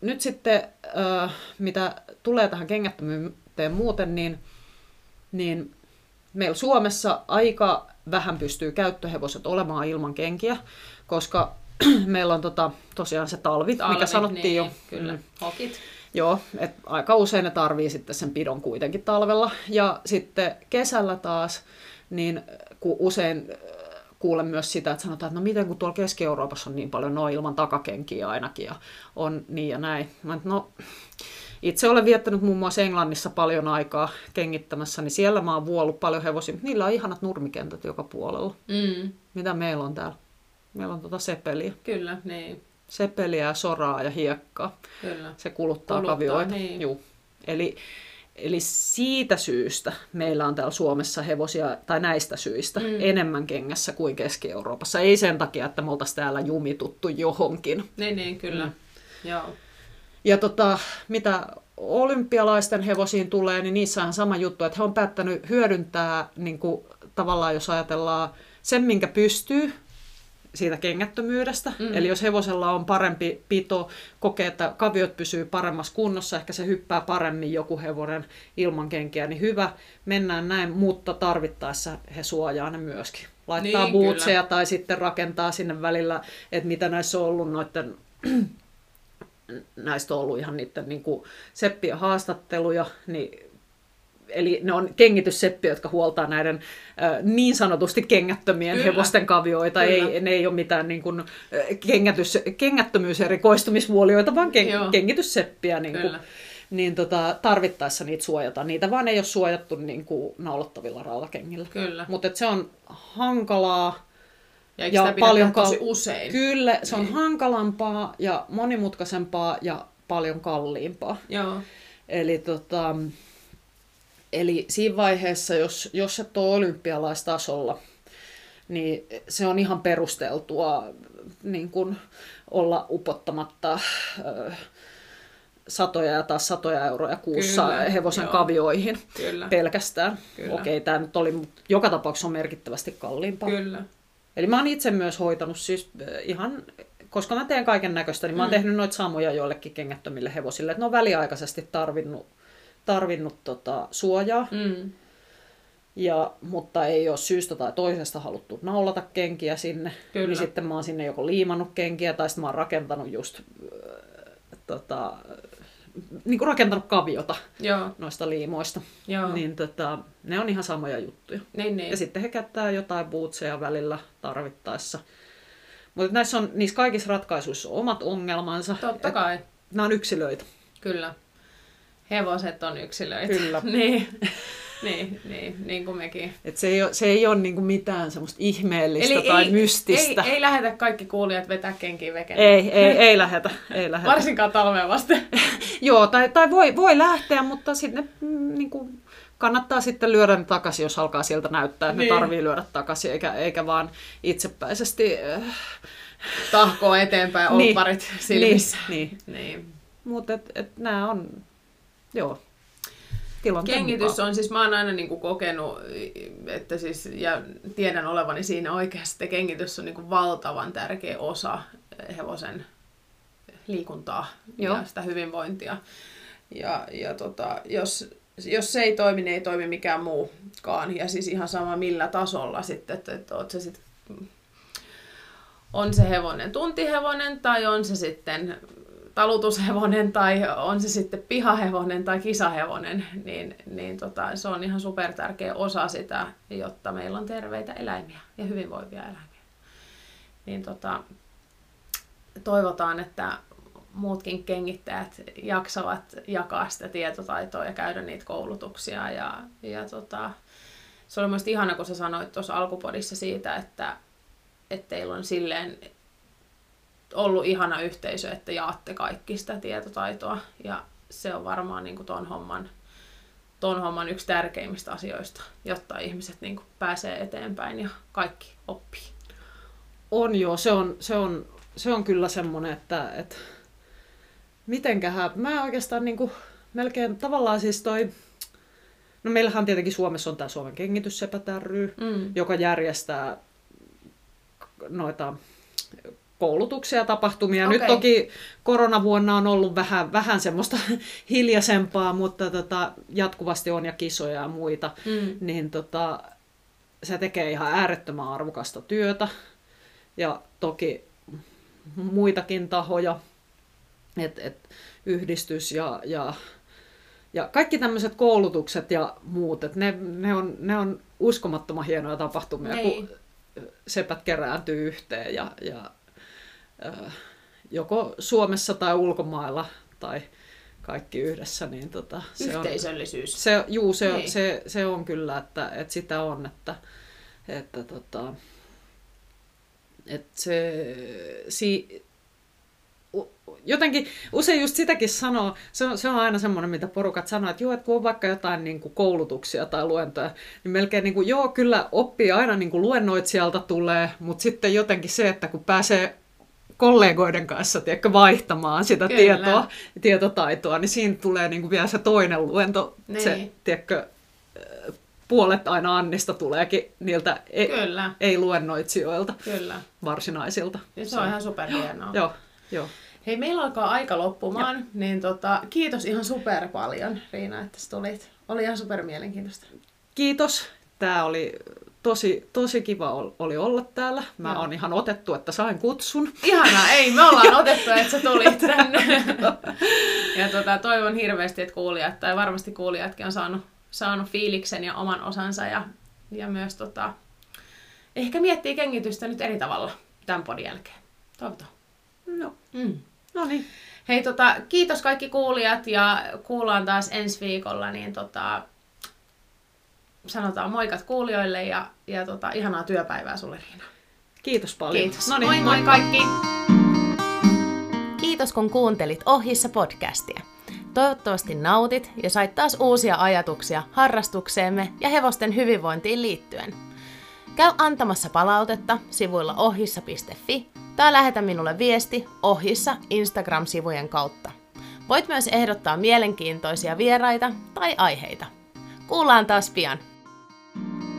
nyt sitten, äh, mitä tulee tähän kengättömyyteen muuten, niin, niin meillä Suomessa aika vähän pystyy käyttöhevoset olemaan ilman kenkiä, koska meillä on tota, tosiaan se talvi, Talvi, mikä sanottiin niin, jo. Kyllä. Mm. Hokit. Joo, et aika usein ne tarvii sitten sen pidon kuitenkin talvella. Ja sitten kesällä taas, niin kun usein äh, kuulen myös sitä, että sanotaan, että no miten kun tuolla Keski-Euroopassa on niin paljon, no ilman takakenkiä ainakin ja on niin ja näin. Mä, no, itse olen viettänyt muun muassa Englannissa paljon aikaa kengittämässä, niin siellä mä oon vuollut paljon hevosia, mutta niillä on ihanat nurmikentät joka puolella. Mm. Mitä meillä on täällä? Meillä on tota sepeliä. Kyllä, niin. Sepeliä ja soraa ja hiekkaa. Kyllä. Se kuluttaa, Kuluttaa, kavioita. niin. Juu. Eli, eli siitä syystä meillä on täällä Suomessa hevosia, tai näistä syistä, mm. enemmän kengässä kuin Keski-Euroopassa. Ei sen takia, että me oltaisiin täällä jumituttu johonkin. Niin, niin, kyllä. Mm. Joo. Ja tota, mitä olympialaisten hevosiin tulee, niin niissä on sama juttu, että he on päättänyt hyödyntää niin kuin, tavallaan, jos ajatellaan sen, minkä pystyy, siitä kengättömyydestä. Mm. Eli jos hevosella on parempi pito, kokee, että kaviot pysyy paremmassa kunnossa, ehkä se hyppää paremmin joku hevonen ilman kenkiä, niin hyvä, mennään näin, mutta tarvittaessa he suojaa ne myöskin. Laittaa Niin, bootseja tai sitten rakentaa sinne välillä, että mitä näissä on ollut noiden näistä on ollut ihan niiden niin kuin seppien haastatteluja, niin eli ne on kengitysseppiä, jotka huoltaa näiden niin sanotusti kengättömien Kyllä. hevosten kavioita. Kyllä. Ei, ne ei ole mitään niin kuin, kengätys, kengättömyyserikoistumisvuolioita, vaan ken, Joo. kengitysseppiä. Niin kuin, niin tota, tarvittaessa niitä suojata. Niitä vaan ei ole suojattu niin kuin naulattavilla rautakengillä. Kyllä. Mutta se on hankalaa. Ja Ja sitä paljon tehdä tosi kal- usein? Kyllä, se on Niin. hankalampaa ja monimutkaisempaa ja paljon kalliimpaa. Joo. Eli, tota, eli siinä vaiheessa, jos, jos et ole olympialaistasolla, niin se on ihan perusteltua niin kun olla upottamatta ö, satoja ja taas satoja euroja kuussa Kyllä, hevosen joo. kavioihin Kyllä. pelkästään. Kyllä. Okei, tämä nyt oli, mut joka tapauksessa on merkittävästi kalliimpaa. Kyllä. Eli mä oon itse myös hoitanut siis ihan, koska mä teen kaiken näköistä, niin mä oon Mm. tehnyt noita samoja joillekin kengättömille hevosille. Että ne on väliaikaisesti tarvinnut, tarvinnut tota, suojaa, Mm. ja, mutta ei ole syystä tai toisesta haluttu naulata kenkiä sinne. Kyllä. Niin sitten mä oon sinne joko liimannut kenkiä tai sitten mä oon rakentanut just äh, tota, niin kuin rakentanut kaviota Joo. noista liimoista. Joo. Niin tota, ne on ihan samoja juttuja. Niin, niin. Ja sitten he käyttää jotain bootseja välillä tarvittaessa. Mutta näissä on, niissä kaikissa ratkaisuissa on omat ongelmansa. Totta kai. Nämä on yksilöitä. Kyllä. Hevoset on yksilöitä. Kyllä. niin, niin, niin, niin kuin mekin. Et se ei ole, se ei ole niinku mitään semmoista ihmeellistä Eli tai ei, mystistä. Ei, ei lähetä kaikki kuulijat vetää kenkiin veken. Ei, ei, ei lähetä. Ei lähetä. Varsinkaan talveen vasten. Joo, tai, tai voi, voi lähteä, mutta sitten mm, niin kuin, kannattaa sitten lyödä ne takaisin, jos alkaa sieltä näyttää, että niin. ne tarvii lyödä takaisin, eikä, eikä vaan itsepäisesti... Äh, Tahkoa eteenpäin niin. olparit niin, silmissä. Niin, niin. niin. Mutta et, et nämä on, joo, Kengitys mukaan. on siis, mä oon aina niin kuin kokenut, että siis, ja tiedän olevani siinä oikeasti, että kengitys on niin kuin valtavan tärkeä osa hevosen liikuntaa Joo. ja sitä hyvinvointia. Ja, ja tota, jos, jos se ei toimi, niin ei toimi mikään muukaan. Ja siis ihan sama millä tasolla sitten, että, että oot se sit, on se hevonen tuntihevonen tai on se sitten talutushevonen tai on se sitten pihahevonen tai kisahevonen, niin, niin tota, se on ihan super tärkeä osa sitä, jotta meillä on terveitä eläimiä ja hyvinvoivia eläimiä. Niin tota, toivotaan, että muutkin kengittäjät jaksavat jakaa sitä tietotaitoa ja käydä niitä koulutuksia. Ja, ja tota, se oli mielestäni ihana, kun sä sanoit tuossa alkupodissa siitä, että, että teillä on silleen ollut ihana yhteisö, että jaatte kaikki sitä tietotaitoa. Ja se on varmaan niin kuin ton, homman, ton homman yksi tärkeimmistä asioista, jotta ihmiset niin kuin pääsee eteenpäin ja kaikki oppii. On joo, se on, se on, se on kyllä semmoinen, että, että mitenköhän, mä oikeastaan niin kuin, melkein tavallaan siis toi, no meillähän tietenkin Suomessa on tämä Suomen kengityssepät ry, mm. joka järjestää noita koulutuksia, tapahtumia. Okay. Nyt toki koronavuonna on ollut vähän, vähän semmoista hiljaisempaa, mutta tota, jatkuvasti on ja kisoja ja muita. Mm. Niin tota, se tekee ihan äärettömän arvokasta työtä. Ja toki muitakin tahoja, et, et, yhdistys ja, ja, ja kaikki tämmöiset koulutukset ja muut, et ne, ne, on, ne on uskomattoman hienoja tapahtumia, niin. kun sepät kerääntyy yhteen ja, ja joko Suomessa tai ulkomailla tai kaikki yhdessä. Niin tota, se Yhteisöllisyys. On, se, juu, se, niin. se, se on kyllä, että, että sitä on, että, että tota, että se, si, jotenkin usein just sitäkin sanoo, se on, se on aina semmoinen, mitä porukat sanoo, että joo, että kun on vaikka jotain niin kuin koulutuksia tai luentoja, niin melkein niin kuin, joo, kyllä oppii aina niin kuin luennoitsijalta tulee, mutta sitten jotenkin se, että kun pääsee kollegoiden kanssa tiedätkö, vaihtamaan sitä tietoa, tietotaitoa, niin siinä tulee niin kuin vielä se toinen luento. Niin. Se, tiedätkö, puolet aina Annista tuleekin niiltä ei, Kyllä. ei-luennoitsijoilta, Kyllä. varsinaisilta. Ja se on ihan superhienoa. joo, joo. Hei, meillä alkaa aika loppumaan, ja. niin tota, kiitos ihan super paljon Riina, että tulit. Oli ihan super mielenkiintoista. Kiitos. Tämä oli tosi, tosi kiva oli olla täällä. Mä oon ihan otettu, että sain kutsun. Ihanaa, ei, me ollaan otettu, että sä tulit tänne. ja tota, toivon hirveästi, että kuulijat, tai varmasti kuulijatkin on saanut, saanut fiiliksen ja oman osansa, ja, ja myös tota, ehkä miettii kengitystä nyt eri tavalla tämän podin jälkeen. Toivotaan. No. Mm. no niin. Hei, tota, kiitos kaikki kuulijat ja kuullaan taas ensi viikolla, niin tota, sanotaan moikat kuulijoille ja, ja tota, ihanaa työpäivää sulle Riina. Kiitos paljon. Kiitos. Noniin, moi moi kaikki. Kiitos kun kuuntelit Ohissa podcastia. Toivottavasti nautit ja sait taas uusia ajatuksia harrastukseemme ja hevosten hyvinvointiin liittyen. Käy antamassa palautetta sivuilla ohissa.fi tai lähetä minulle viesti ohissa Instagram-sivujen kautta. Voit myös ehdottaa mielenkiintoisia vieraita tai aiheita. Kuullaan taas pian. Thank you.